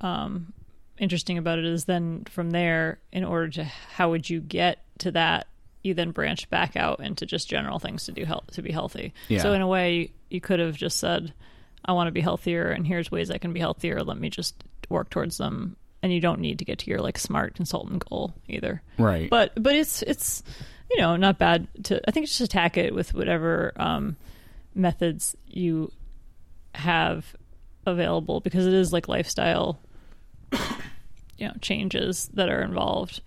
um, interesting about it is then from there, in order to how would you get to that, you then branch back out into just general things to do health to be healthy. Yeah. So in a way, you could have just said, "I want to be healthier, and here's ways I can be healthier. Let me just work towards them." And you don't need to get to your like smart consultant goal either Right. but but it's it's you know not bad to i think just attack it with whatever um methods you have available because it is like lifestyle you know changes that are involved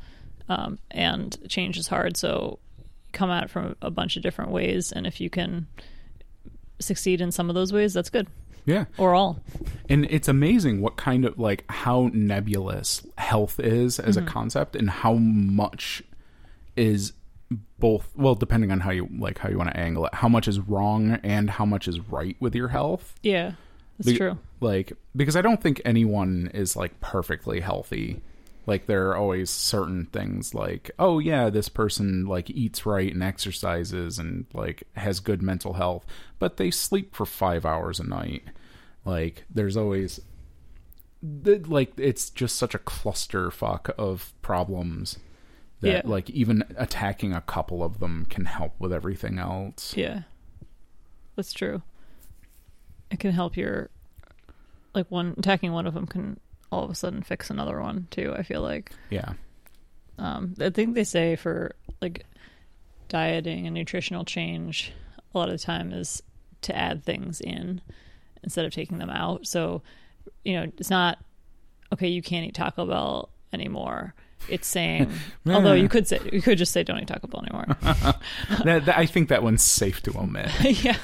um and change is hard so come at it from a bunch of different ways and if you can succeed in some of those ways that's good yeah. or all. And it's amazing what kind of like how nebulous health is as a mm-hmm. concept and how much is both well depending on how you like how you want to angle it how much is wrong and how much is right with your health. Yeah that's Be- true. like because i don't think anyone is like perfectly healthy. Like there are always certain things like oh yeah this person like eats right and exercises and like has good mental health but they sleep for five hours a night like there's always like it's just such a clusterfuck of problems that Yeah. like even attacking a couple of them can help with everything else Yeah. That's true. It can help your like one attacking one of them can all of a sudden fix another one too, I feel like. yeah Um I think they say for like dieting and nutritional change a lot of the time is to add things in instead of taking them out. So, you know, it's not okay, you can't eat Taco Bell anymore. It's saying although you could say you could just say don't eat Taco Bell anymore. that, that- i think that one's safe to omit yeah.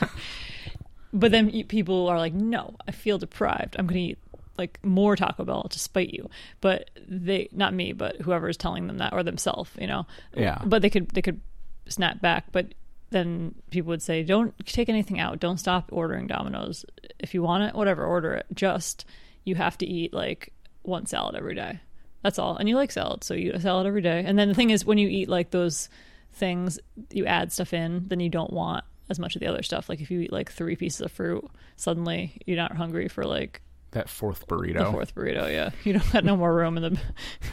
But then people are like, no, I feel deprived. I'm going to eat like more Taco Bell to spite you. But they, not me, but whoever is telling them that or themselves, you know. Yeah. But they could they could snap back. But then people would say, don't take anything out. Don't stop ordering Domino's. If you want it, whatever, order it. Just you have to eat like one salad every day. That's all. And you like salad, so you eat a salad every day. And then the thing is, when you eat like those things, you add stuff in, then you don't want as much of the other stuff. Like if you eat like three pieces of fruit, suddenly you're not hungry for like that fourth burrito. the fourth burrito. Yeah, you don't got no more room in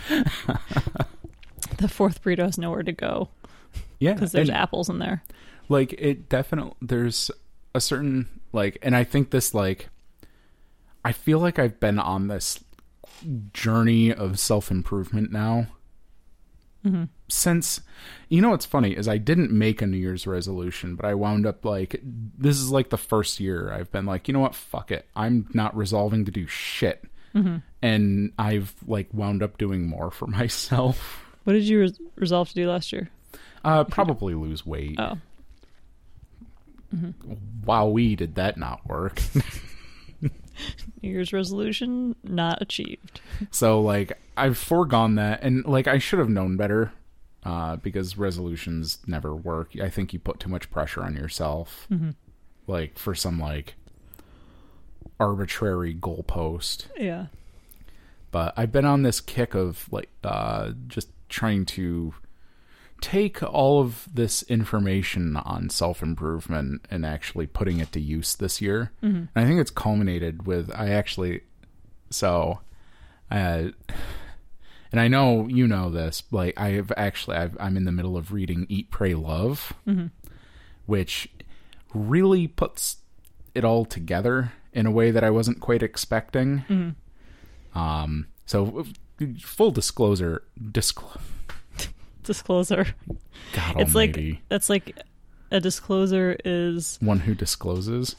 the. the fourth burrito has nowhere to go yeah because there's apples in there. Like it definitely there's a certain like and i think this like i feel like i've been on this journey of self-improvement now since you know what's funny is i didn't make a new year's resolution but i wound up like this is like the first year i've been like you know what? Fuck it. I'm not resolving to do shit. And i've like wound up doing more for myself. What did you res- resolve to do last year? uh probably lose weight. Oh, wow we did that not work New Year's resolution not achieved. So like I've foregone that and like I should have known better uh because resolutions never work. I think you put too much pressure on yourself. Like for some like arbitrary goalpost. Yeah. But I've been on this kick of like uh just trying to take all of this information on self-improvement and actually putting it to use this year. And I think it's culminated with I actually So, uh, and I know you know this. Like I have actually, I've, I'm in the middle of reading Eat, Pray, Love, which really puts it all together in a way that I wasn't quite expecting. Um, so full disclosure, disclose. Disclosure. God It's Almighty, like that's like a discloser is one who discloses.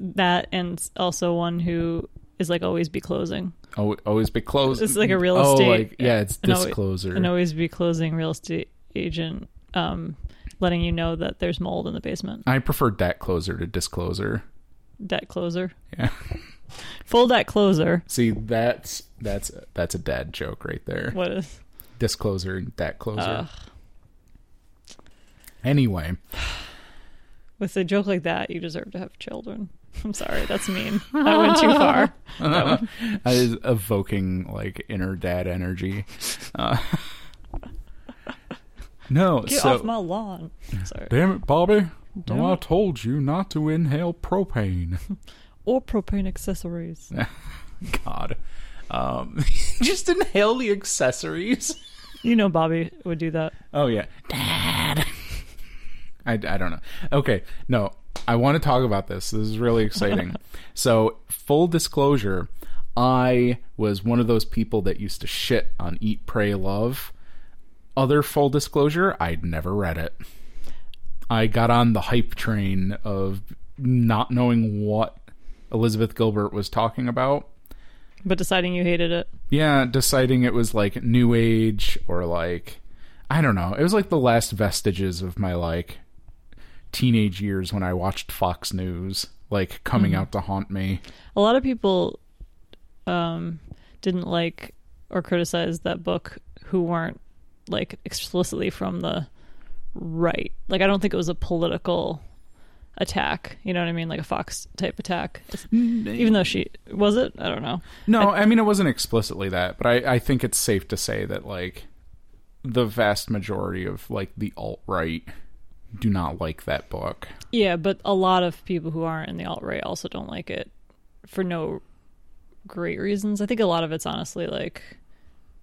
that and also one who is like always be closing Oh, always be closed. It's like a real estate. oh, estate- like yeah, it's an disclosure. and always be closing real estate agent um letting you know that there's mold in the basement I prefer debt closer to discloser. debt closer Yeah. full debt closer See, that's that's that's a dad joke right there. what is Discloser and debt closer. uh, anyway, with a joke like that you deserve to have children i'm sorry that's mean i went too far that is evoking like inner dad energy. Uh, no, get so off my lawn sorry damn it, Bobby. Damn No, I told you not to inhale propane. or propane accessories God. Um, just inhale the accessories. You know bobby would do that Oh yeah, Dad. I, I don't know. Okay, no, I want to talk about this. This is really exciting. so, full disclosure, I was one of those people that used to shit on Eat, Pray, Love. Other full disclosure, I'd never read it. I got on the hype train of not knowing what Elizabeth Gilbert was talking about. But deciding you hated it Yeah, deciding it was like new age or like I don't know. It was like the last vestiges of my like teenage years when I watched Fox News like coming out to haunt me. a lot of people um didn't like or criticize that book who weren't like explicitly from the right like i don't think it was a political attack you know what i mean? Like a fox type attack. Even though she was it? I don't know. No, I mean it wasn't explicitly that, but I I think it's safe to say that like the vast majority of like the alt right do not like that book. yeah but a lot of people who aren't in the alt-right also don't like it for no great reasons. I think a lot of it's honestly like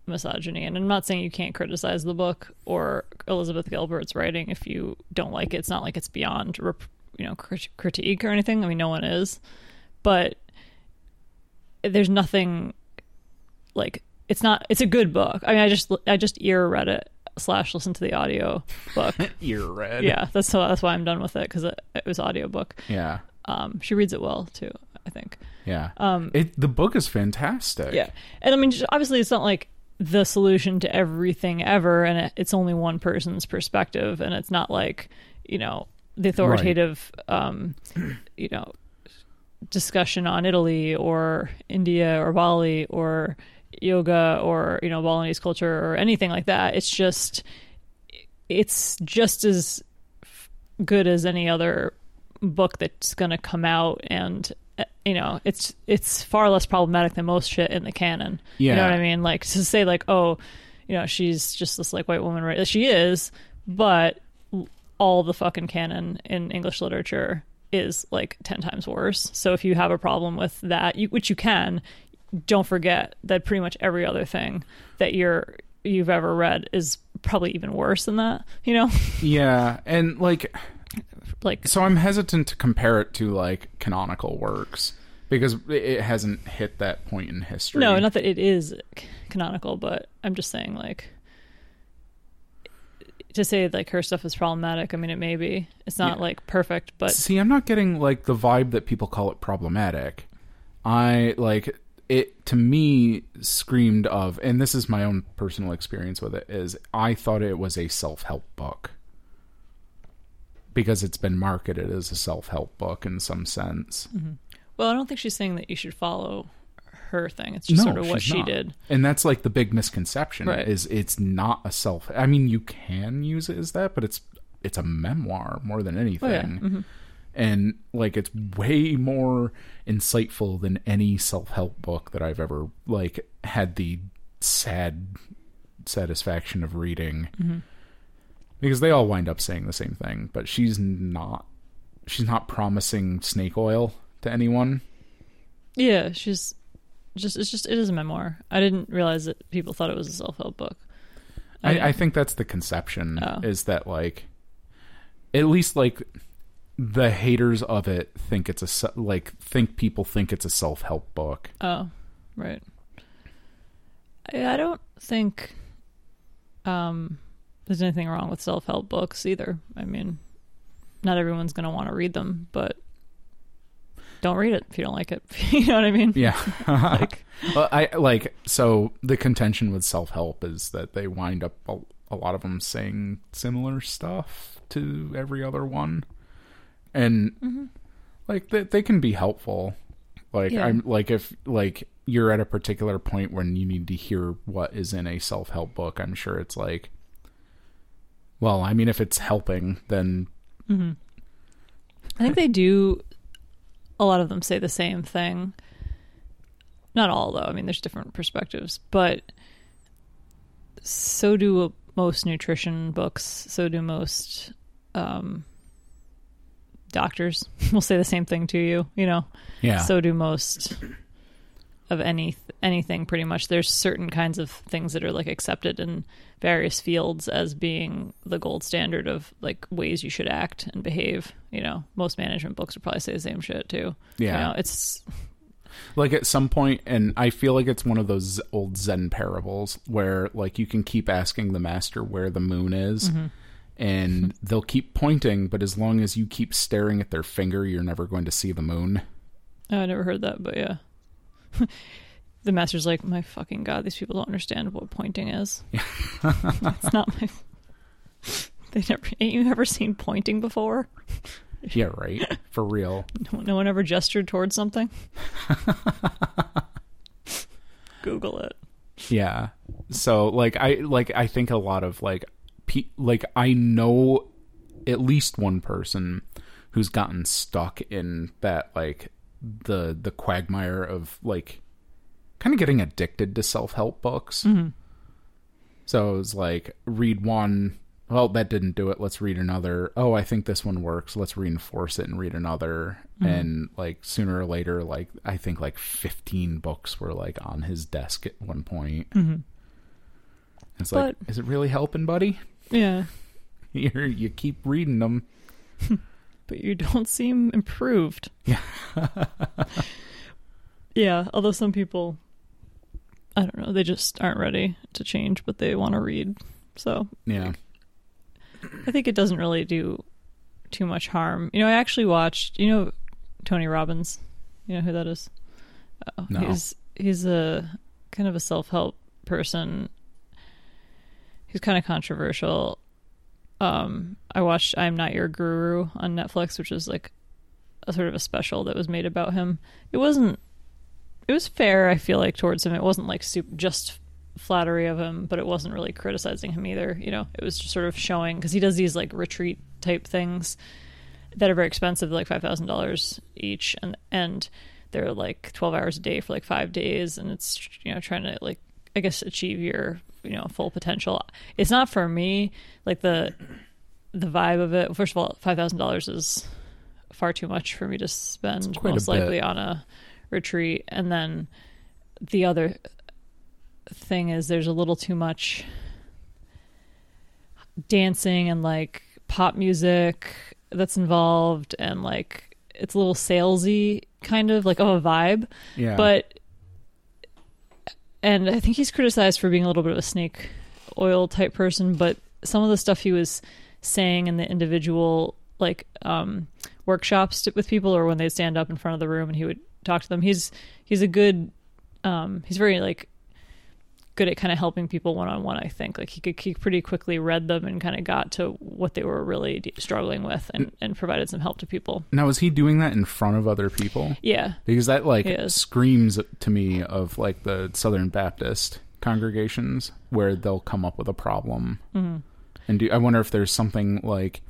misogyny. And i'm not saying you can't criticize the book or elizabeth gilbert's writing if you don't like it. It's not like it's beyond rep- you know crit- critique or anything i mean no one is but there's nothing like it's not it's a good book i mean i just i just ear read it slash listen to the audio book Ear read. yeah that's so that's why i'm done with it because it, it was audiobook Yeah. um she reads it well too i think Yeah. um It the book is fantastic. yeah and i mean just- obviously it's not like the solution to everything ever and it, it's only one person's perspective and it's not like you know the authoritative um you know discussion on italy or india or bali or yoga or you know balinese culture or anything like that. It's just it's just as good as any other book that's going to come out. And uh, you know it's it's far less problematic than most shit in the canon. You know what i mean? Like to say like oh you know she's just this like white woman right? She is but all the fucking canon in english literature is like 10 times worse so if you have a problem with that you, which you can don't forget that pretty much every other thing that you're you've ever read is probably even worse than that you know Yeah, and like like so I'm hesitant to compare it to like canonical works because it hasn't hit that point in history. no not that it is canonical but i'm just saying like to say like her stuff is problematic i mean it may be it's not Yeah. like perfect but See, I'm not getting like the vibe that people call it problematic. I like it to me screamed of and this is my own personal experience with it is I thought it was a self-help book. Because it's been marketed as a self-help book in some sense. Mm-hmm. well i don't think she's saying that you should follow her thing it's just No, sort of what she not. did And that's like the big misconception Right. is it's not a self I mean you can use it as that, but it's it's a memoir more than anything. oh yeah Mhm. and like it's way more insightful than any self-help book that I've ever like had the sad satisfaction of reading because they all wind up saying the same thing but she's not she's not promising snake oil to anyone yeah she's just it's just it is a memoir. I didn't realize that people thought it was a self help book. I, I think that's the conception Oh. is that like at least like the haters of it think it's a like think people think it's a self-help book. Oh, right. I, I don't think um, there's anything wrong with self help books either. I mean, not everyone's going to want to read them, but don't read it if you don't like it. you know what I mean? Yeah. Like, Well, I like so the contention with self-help is that they wind up a, a lot of them saying similar stuff to every other one. And Mm-hmm. like they, they can be helpful. Like Yeah. I'm like if like you're at a particular point when you need to hear what is in a self-help book, I'm sure it's like well, I mean if it's helping then I think they do. A lot of them say the same thing. Not all, though. I mean, there's different perspectives, but so do most nutrition books. So do most um, doctors. will say the same thing to you. You know. yeah. So do most of any anything. Pretty much, there's certain kinds of things that are like accepted in various fields as being the gold standard of like ways you should act and behave. You know, most management books would probably say the same shit too. Yeah. you know, it's like at some point and i feel like it's one of those old zen parables where like you can keep asking the master where the moon is mm-hmm. and they'll keep pointing but as long as you keep staring at their finger you're never going to see the moon oh, I never heard that, but yeah. the master's like, my fucking god, these people don't understand what pointing is. it's not my. They never ain't you ever seen pointing before? yeah right for real No, no one ever gestured towards something. Google it. yeah so like i like i think a lot of like pe- like i know at least one person who's gotten stuck in that like the the quagmire of like kind of getting addicted to self-help books. Mm-hmm. So it was like read one well that didn't do it let's read another. Oh i think this one works let's reinforce it and read another. Mm-hmm. And like sooner or later like i think like 15 books were like on his desk at one point. Mm-hmm. It's like is it really helping buddy? Yeah, you you keep reading them but you don't seem improved. Yeah. yeah, although some people, I don't know, they just aren't ready to change but they want to read. So yeah I think it doesn't really do too much harm. You know, I actually watched, you know, Tony Robbins. You know who that is? Oh, No. He's he's a kind of a self help person. He's kind of controversial. Um, I watched "I'm Not Your Guru" on Netflix, which is like a sort of a special that was made about him. It wasn't. It was fair, I feel like, towards him. It wasn't like super, just flattery of him, but it wasn't really criticizing him either. You know, it was just sort of showing because he does these like retreat type things that are very expensive, like five thousand dollars each, and and they're like twelve hours a day for like five days, and it's you know trying to like I guess achieve your you know full potential. It's not for me like the the vibe of it. First of all, five thousand dollars is far too much for me to spend most likely bit. on a retreat, and then the other thing is there's a little too much dancing and like pop music that's involved and like it's a little salesy kind of like of a vibe yeah but and i think he's criticized for being a little bit of a snake oil type person but some of the stuff he was saying in the individual like um workshops with people or when they stand up in front of the room and he would talk to them he's he's a good um he's very like good at kind of helping people one on one i think. Like he could he pretty quickly read them and kind of got to what they were really de- struggling with and and provided some help to people. Now is he doing that in front of other people? Yeah. Because that like screams to me of like the southern baptist congregations where they'll come up with a problem. Mm-hmm. and do i wonder if there's something like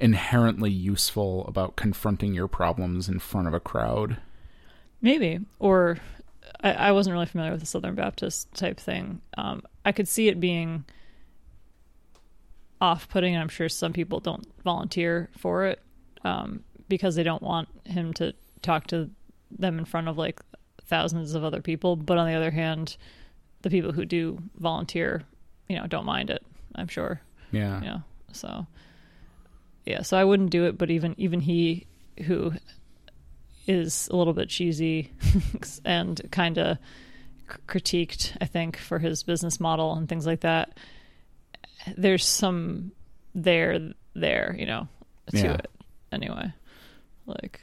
inherently useful about confronting your problems in front of a crowd? Maybe. Or I, I wasn't really familiar with the Southern Baptist type thing. Um, I could see it being off putting, and I'm sure some people don't volunteer for it um, because they don't want him to talk to them in front of like thousands of other people. But on the other hand, the people who do volunteer, you know, don't mind it. I'm sure. Yeah. Yeah. So yeah, so I wouldn't do it, but even even he who is a little bit cheesy and kind of critiqued, I think, for his business model and things like that. There's some there there, you know, to Yeah. it anyway. Like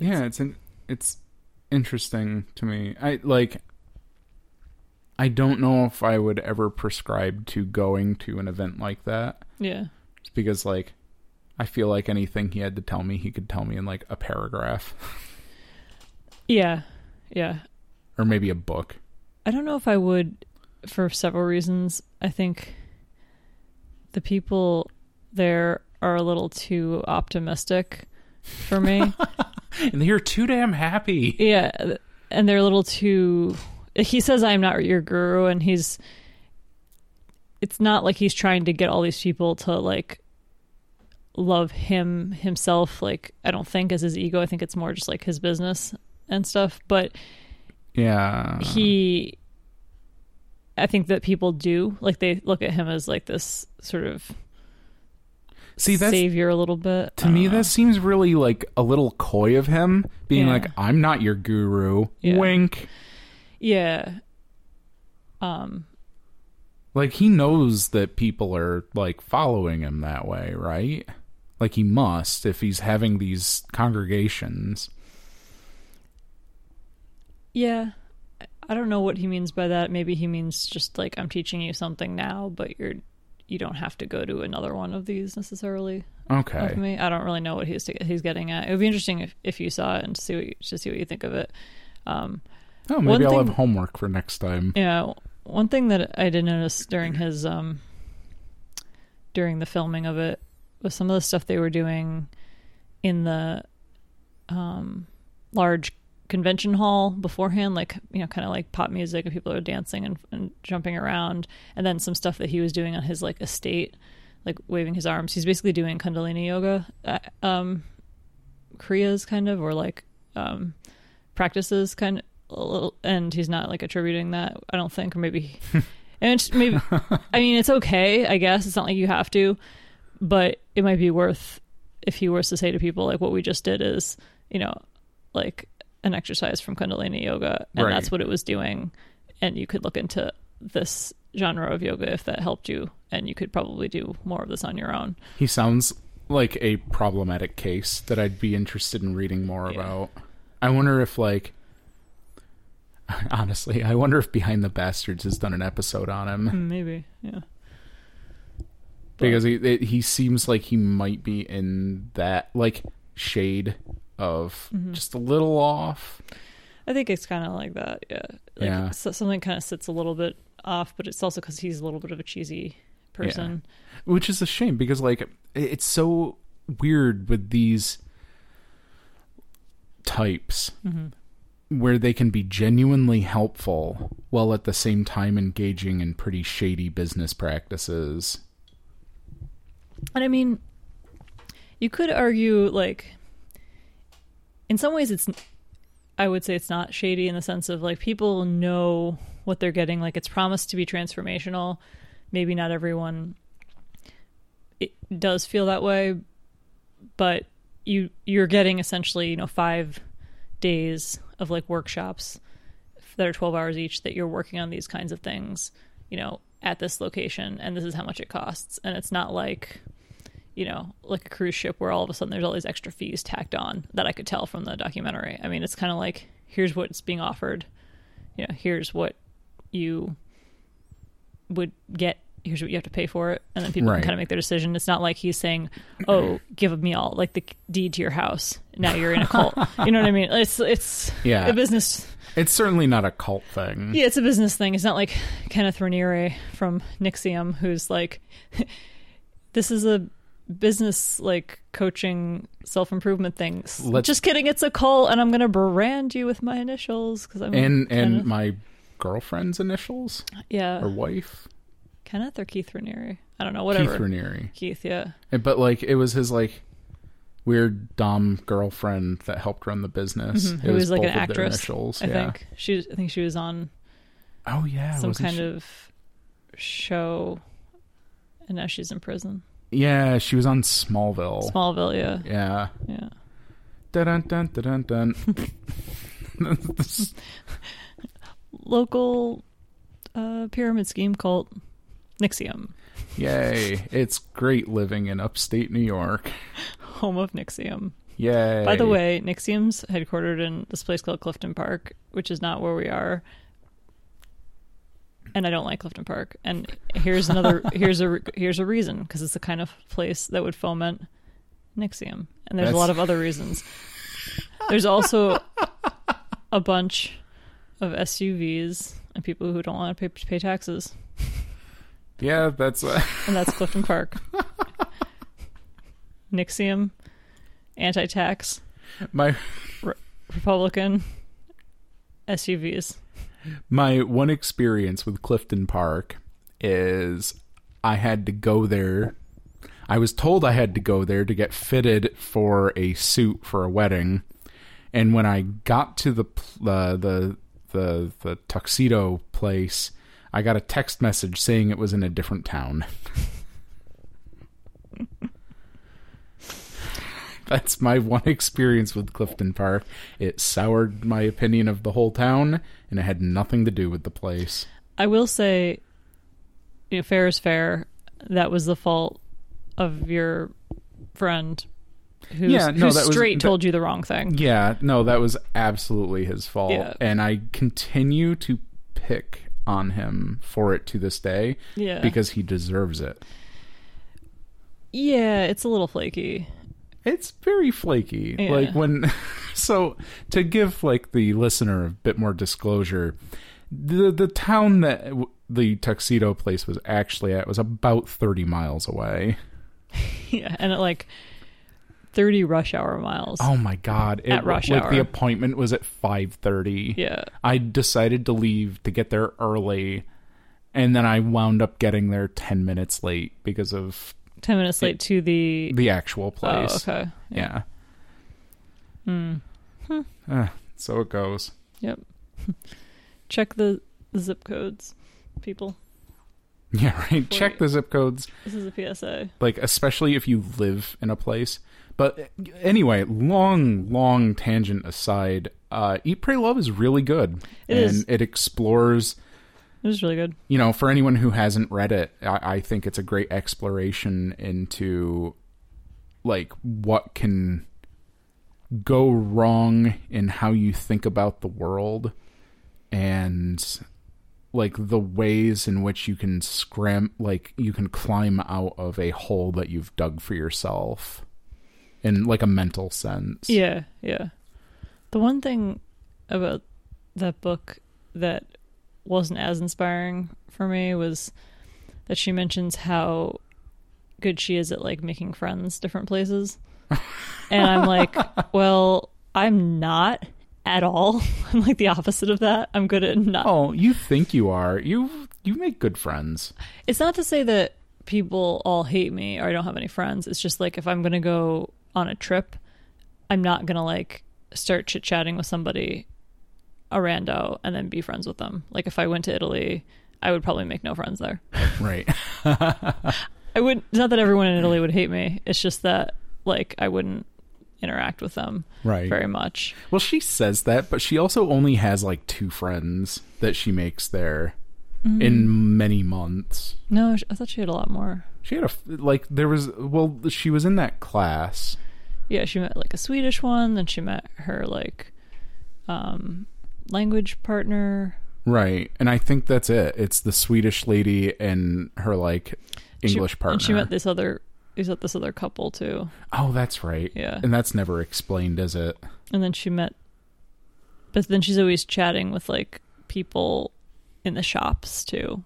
yeah it's an it's interesting to me i like i don't know if i would ever prescribe to going to an event like that yeah. just because like i feel like anything he had to tell me he could tell me in like a paragraph Yeah. Yeah. or maybe a book I don't know if I would for several reasons. I think the people there are a little too optimistic for me. and you're too damn happy yeah, and they're a little too he says I'm not your guru and he's it's not like he's trying to get all these people to like love him himself like I don't think as his ego. I think it's more just like his business and stuff, but yeah he i think that people do like they look at him as like this sort of see that's savior a little bit to me know. that seems really like a little coy of him being Yeah. like i'm not your guru Yeah. wink yeah um Like he knows that people are like following him that way, right? Like he must if he's having these congregations. yeah. I- don't know what he means by that. Maybe he means just like i'm teaching you something now but you're you don't have to go to another one of these necessarily. Okay. me. I don't really know what he's he's getting at. It would be interesting if, if you saw it and see what you, to see what you think of it. Um Oh, maybe I'll thing- have homework for next time. Yeah, one thing that I did notice during his um during the filming of it was some of the stuff they were doing in the um large convention hall beforehand like you know kind of like pop music and people are dancing and, and jumping around. And then some stuff that he was doing on his like estate like waving his arms. He's basically doing kundalini yoga uh, um kriyas kind of or like um practices kind of little, and he's not like attributing that i don't think. Or maybe and maybe i mean it's okay i guess. It's not like you have to. But it might be worth if he was to say to people like what we just did is you know like an exercise from kundalini yoga and Right. that's what it was doing and you could look into this genre of yoga if that helped you and you could probably do more of this on your own He sounds like a problematic case that I'd be interested in reading more Yeah. about. I wonder if like honestly, I wonder if Behind the Bastards has done an episode on him Hmm, maybe yeah because he it, he seems like he might be in that like shade of Mm-hmm. just a little off. I think it's kind of like that, yeah. Like Yeah. so- something kind of sits a little bit off, but it's also because he's a little bit of a cheesy person. which is a shame because like it's so weird with these types where they can be genuinely helpful while at the same time engaging in pretty shady business practices And I mean, you could argue like, in some ways, it's. I would say it's not shady in the sense of like people know what they're getting. Like it's promised to be transformational. Maybe not everyone. It does feel that way, but you you're getting essentially you know five days of like workshops that are 12 hours each that you're working on these kinds of things you know at this location and this is how much it costs and it's not like you know like a cruise ship where all of a sudden there's all these extra fees tacked on that i could tell from the documentary. I mean it's kind of like here's what's being offered. You know here's what you would get. Here's what you have to pay for it. And then people Right. can kind of make their decision. It's not like he's saying oh give me all like the deed to your house. Now you're in a cult. You know what i mean? It's it's Yeah. a business. It's certainly not a cult thing. Yeah it's a business thing. It's not like kenneth raniere from NXIVM who's like this is a business like coaching self-improvement things Let's- just kidding it's a cult and i'm gonna brand you with my initials because i'm and and my girlfriend's initials yeah or wife kenneth or keith raniere i don't know whatever keith raniere keith yeah And- but like it was his like weird dom girlfriend that helped run the business. Mhm. It Who was like an actress, Initials. I yeah. think she. Was, I think she was on Oh yeah. some kind she- of show, and now she's in prison. Yeah, she was on Smallville. Smallville, yeah, yeah. yeah. Dun dun dun dun dun. This Local uh, pyramid scheme cult, NXIVM, Yay! It's great living in upstate New York. home of NXIVM. Yay! By the way, NXIVM's headquartered in this place called Clifton Park, which is not where we are. And I don't like Clifton Park. And here's another here's a here's a reason because it's the kind of place that would foment NXIVM. And there's That's- a lot of other reasons. There's also a bunch of SUVs and people who don't want to pay, pay taxes, yeah, that's uh, and that's Clifton Park. NXIVM, anti-tax, my Republican, SUVs. My one experience with Clifton Park is I had to go there. I was told I had to go there to get fitted for a suit for a wedding, and when I got to the uh, the the the tuxedo place, I got a text message saying it was in a different town. That's my one experience with Clifton Park. It soured my opinion of the whole town, and it had nothing to do with the place. I will say, you know, fair is fair. That was the fault of your friend who Yeah, no, who that was- straight that- told you the wrong thing. Yeah, no, that was absolutely his fault. Yeah. And I continue to pick on him for it to this day Yeah. because he deserves it. yeah, it's a little flaky. It's very flaky. Yeah. Like when so to give like the listener a bit more disclosure, the the town that the tuxedo place was actually at was about 30 miles away. yeah, and at like 30 rush hour miles. Oh my god. It, At rush like hour. the appointment was at 5:30. Yeah. I decided to leave to get there early, and then I wound up getting there 10 minutes late because of 10 minutes late to the the actual place. Oh, okay. Yeah. Hmm. Eh, so it goes. Yep. Check the, zip codes, people. Yeah, right. Check you. the zip codes, This is a PSA. like especially if you live in a place. But anyway, long, long tangent aside, uh, Eat, Pray, Love is really good, It and is. it explores It was really good. you know, for anyone who hasn't read it, I, I think it's a great exploration into like what can go wrong in how you think about the world and like the ways in which you can scram like you can climb out of a hole that you've dug for yourself in like a mental sense. Yeah, yeah. The one thing about that book that wasn't as inspiring for me was that she mentions how good she is at like making friends different places. and I'm like, well, I'm not at all. I'm like the opposite of that. I'm good at not Oh, you think you are. You you make good friends. It's not to say that people all hate me or I don't have any friends. It's just like if I'm going to go on a trip, I'm not going to like start chit chatting with somebody a rando and then be friends with them. Like if I went to Italy, I would probably make no friends there. Right. I would it's not that everyone in Italy would hate me. It's just that like I wouldn't interact with them Right. very much. Well, she says that, but she also only has like two friends that she makes there in many months. No, I thought she had a lot more. She had a like there was well she was in that class. Yeah, she met like a Swedish one, then she met her like um language partner. Right. And I think that's it. It's the Swedish lady and her like She- English partner. And she met this other is met this other couple too. oh, that's right. Yeah. And that's never explained, is it? And then she met but then she's always chatting with like people in the shops too.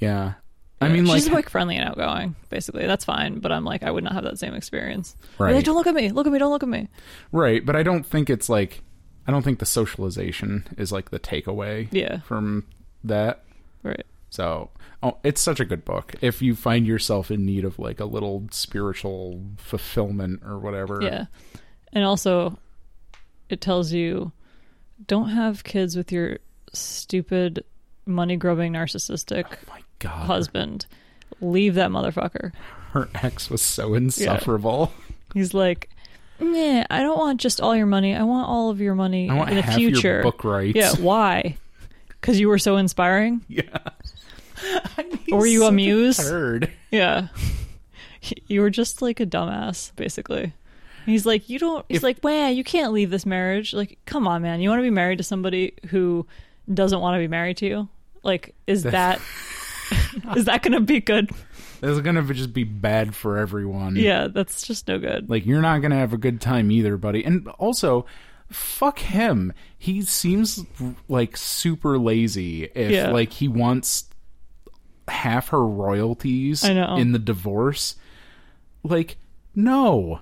Yeah. I mean like she's like friendly and outgoing, basically. That's fine, but I'm like I would not have that same experience. right. Like, don't look at me, look at me, don't look at me. right, but I don't think it's like I don't think the socialization is like the takeaway Yeah, from that. right. So, oh, it's such a good book. If you find yourself in need of like a little spiritual fulfillment or whatever. Yeah. And also, it tells you don't have kids with your stupid, money grubbing, narcissistic oh My God, husband. Leave that motherfucker. her ex was so insufferable. He's like, Nah, I don't want just all your money. I want all of your money I want in the half future. your book rights. Yeah, why? Because you were so inspiring? yeah. Were you Such a amused? turd. Yeah. You were just like a dumbass, basically. He's like, you don't. He's If- like, wow, you can't leave this marriage. Like, come on, man. You want to be married to somebody who doesn't want to be married to you? Like, is that is that going to be good? This is gonna just be bad for everyone. Yeah, that's just no good. Like you're not gonna have a good time either, buddy. And also, fuck him. He seems like super lazy. If Yeah. like he wants half her royalties I know. in the divorce, like no,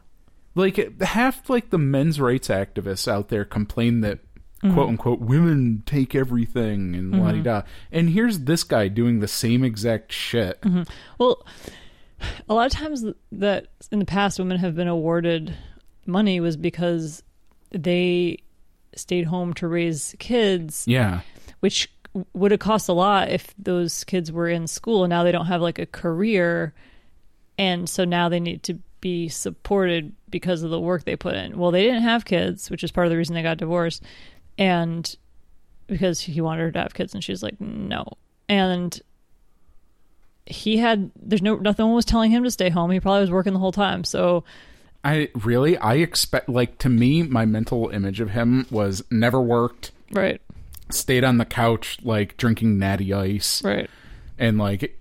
like half like the men's rights activists out there complain that. Mm-hmm. "Quote unquote," women take everything and la di da. And here's this guy doing the same exact shit. Mm-hmm. Well, a lot of times that in the past women have been awarded money was because they stayed home to raise kids Yeah, which would have cost a lot if those kids were in school and now they don't have like a career and so now they need to be supported because of the work they put in well they didn't have kids which is part of the reason they got divorced and because he wanted her to have kids and she's like no. And he had there's no nothing was telling him to stay home. He probably was working the whole time. So I really? I expect like to me my mental image of him was never worked, right. Stayed on the couch like drinking natty ice. Right. And like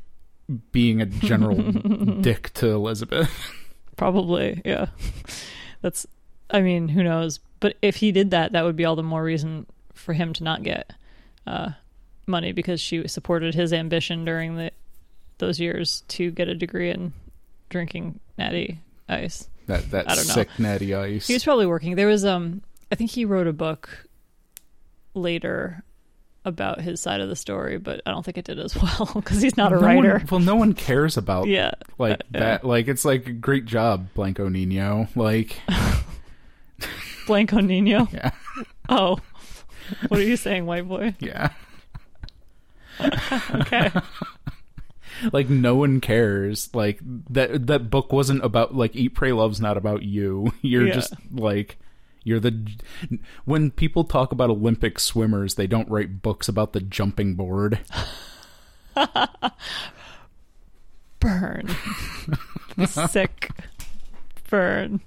being a general dick to Elizabeth. Probably, yeah. That's, I mean, who knows? But if he did that, that would be all the more reason for him to not get uh, money because she supported his ambition during the those years to get a degree in drinking natty ice. That that don't know. sick natty ice. He was probably working. There was, um, I think he wrote a book later about his side of the story, but I don't think it did as well because he's not a No one- writer. well, no one cares about yeah, like uh, yeah. that. Like it's like great job, Blanco Nino. Like Blanco Nino. yeah, Oh, what are you saying, white boy? yeah. Okay. Like no one cares. Like that that book wasn't about like Eat Pray Love's not about you. You're Yeah. just like you're the when people talk about Olympic swimmers, they don't write books about the jumping board. Burn. Sick. Burn.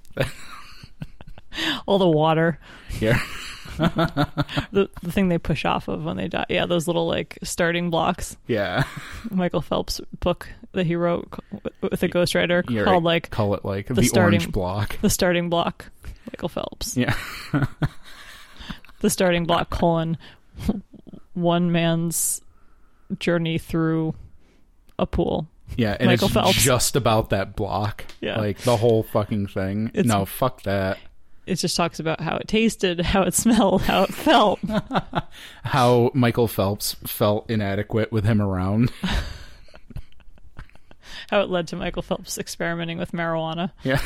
All the water. Yeah. The, the thing they push off of when they die. Yeah, those little like starting blocks. Yeah. Michael Phelps book that he wrote with a ghostwriter You're called right. like call it like the, starting- orange block. The Starting Block. Michael Phelps. Yeah. The Starting Block colon one man's journey through a pool. Yeah, and Michael it's Phelps. just about that block. Yeah. Like the whole fucking thing. It's- no, fuck that. It just talks about how it tasted, how it smelled, how it felt. How Michael Phelps felt inadequate with him around. how it led to Michael Phelps experimenting with marijuana. Yeah.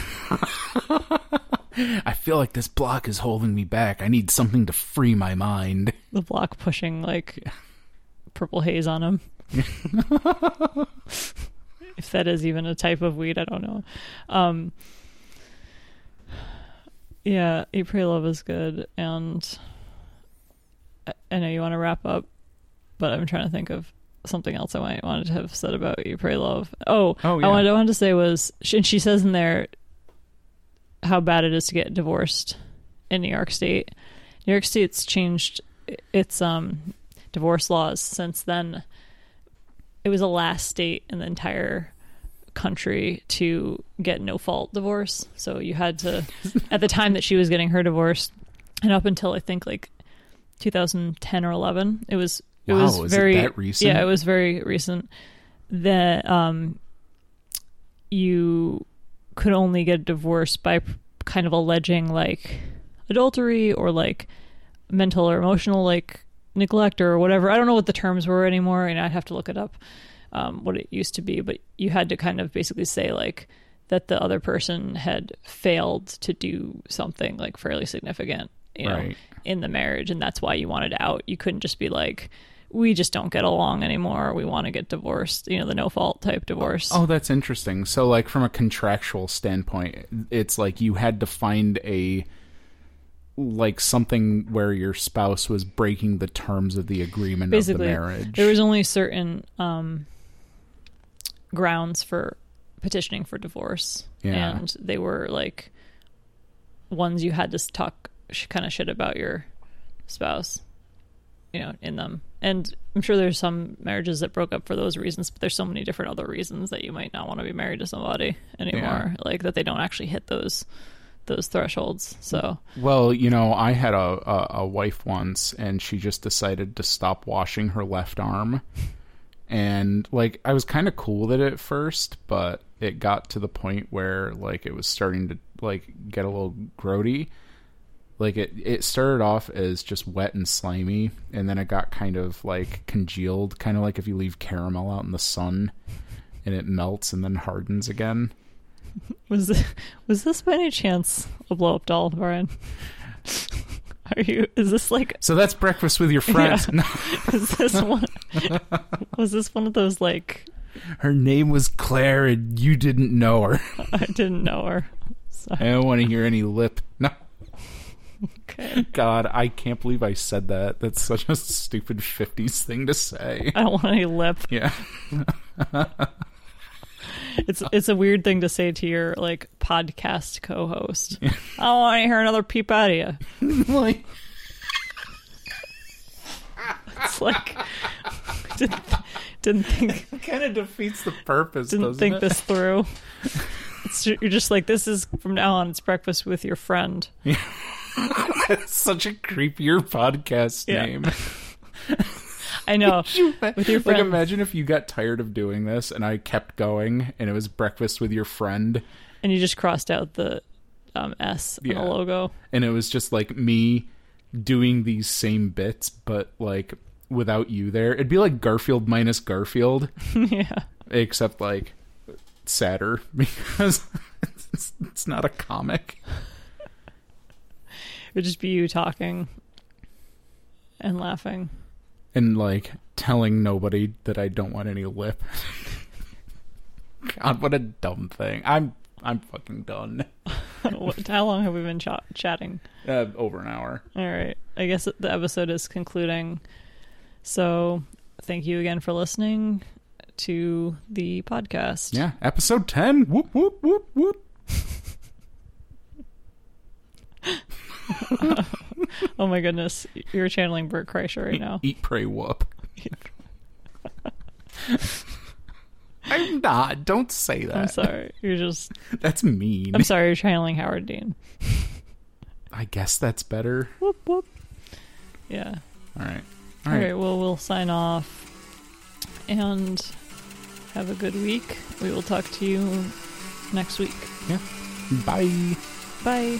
I feel like this block is holding me back. I need something to free my mind. The block pushing like purple haze on him. if that is even a type of weed, I don't know. Um, yeah, Eat Pray Love is good, and I, I know you want to wrap up, but I'm trying to think of something else I might wanted to have said about Eat Pray Love. Oh, Oh, I yeah. wanted, I wanted to say was, she, and she says in there how bad it is to get divorced in New York State. New York State's changed its um, divorce laws since then. It was the last state in the entire country to get no fault divorce. So you had to, at the time that she was getting her divorce, and up until I think like 2010 or 11, it was it Wow, was it very that recent? yeah, it was very recent. That um, you could only get divorced by kind of alleging like adultery or like mental or emotional like neglect or whatever. I don't know what the terms were anymore, and I'd have to look it up um, what it used to be. But you had to kind of basically say like that the other person had failed to do something like fairly significant, you know, in the marriage, and that's why you wanted out. You couldn't just be like. We just don't get along anymore. We want to get divorced. You know, the no fault type divorce. Oh, that's interesting. So, like, from a contractual standpoint, it's like you had to find a like something where your spouse was breaking the terms of the agreement basically of the marriage. there was only certain um, grounds for petitioning for divorce. Yeah. and they were like ones you had to talk sh- kind of shit about your spouse you know in them. And i'm sure there's some marriages that broke up for those reasons but there's so many different other reasons that you might not want to be married to somebody anymore like that they don't actually hit those those thresholds. So Well, you know, I had a, a a wife once, and she just decided to stop washing her left arm, and like I was kind of cool with it at first, but it got to the point where like it was starting to like get a little grody. Like it, it started off as just wet and slimy, and then it got kind of like congealed, kind of like if you leave caramel out in the sun, and it melts and then hardens again. Was this, was this by any chance a blow up doll, Brian? Are you? Is this like? So that's breakfast with your friends. Yeah. Is this one? was this one of those like? Her name was Claire, and you didn't know her. I didn't know her. So, I don't want to hear any lip. No, okay. God, I can't believe I said that. That's such a stupid '50s thing to say. I don't want any lip. Yeah, It's it's a weird thing to say to your like podcast co-host. I don't want to hear another peep out of you. like It's like didn't didn't think kind of defeats the purpose. didn't doesn't think it? this through. It's, you're just like this is from now on. It's breakfast with your friend. That's such a creepier podcast Yeah. name. I know with your Like, friend. imagine if you got tired of doing this, and I kept going, and it was breakfast with your friend, and you just crossed out the um, S in Yeah. the logo. and it was just like me doing these same bits, but like without you there. It'd be like Garfield minus Garfield. yeah, except like sadder because it's, it's not a comic. it would just be you talking and laughing. And like telling nobody that I don't want any lip. God, what a dumb thing. I'm I'm fucking done. What- How long have we been ch- chatting? Uh, over an hour. All right. I guess the episode is concluding. So, thank you again for listening to the podcast. Yeah, episode ten. Whoop whoop whoop whoop. Oh my goodness. You're channeling Bert Kreischer right now. Eat, pray, whoop. I'm not. Don't say that. I'm sorry. You're just. That's mean. I'm sorry. You're channeling Howard Dean. I guess that's better. Whoop whoop. Yeah. All right. All right. Well, we'll sign off and have a good week. We will talk to you next week. Yeah. Bye. Bye.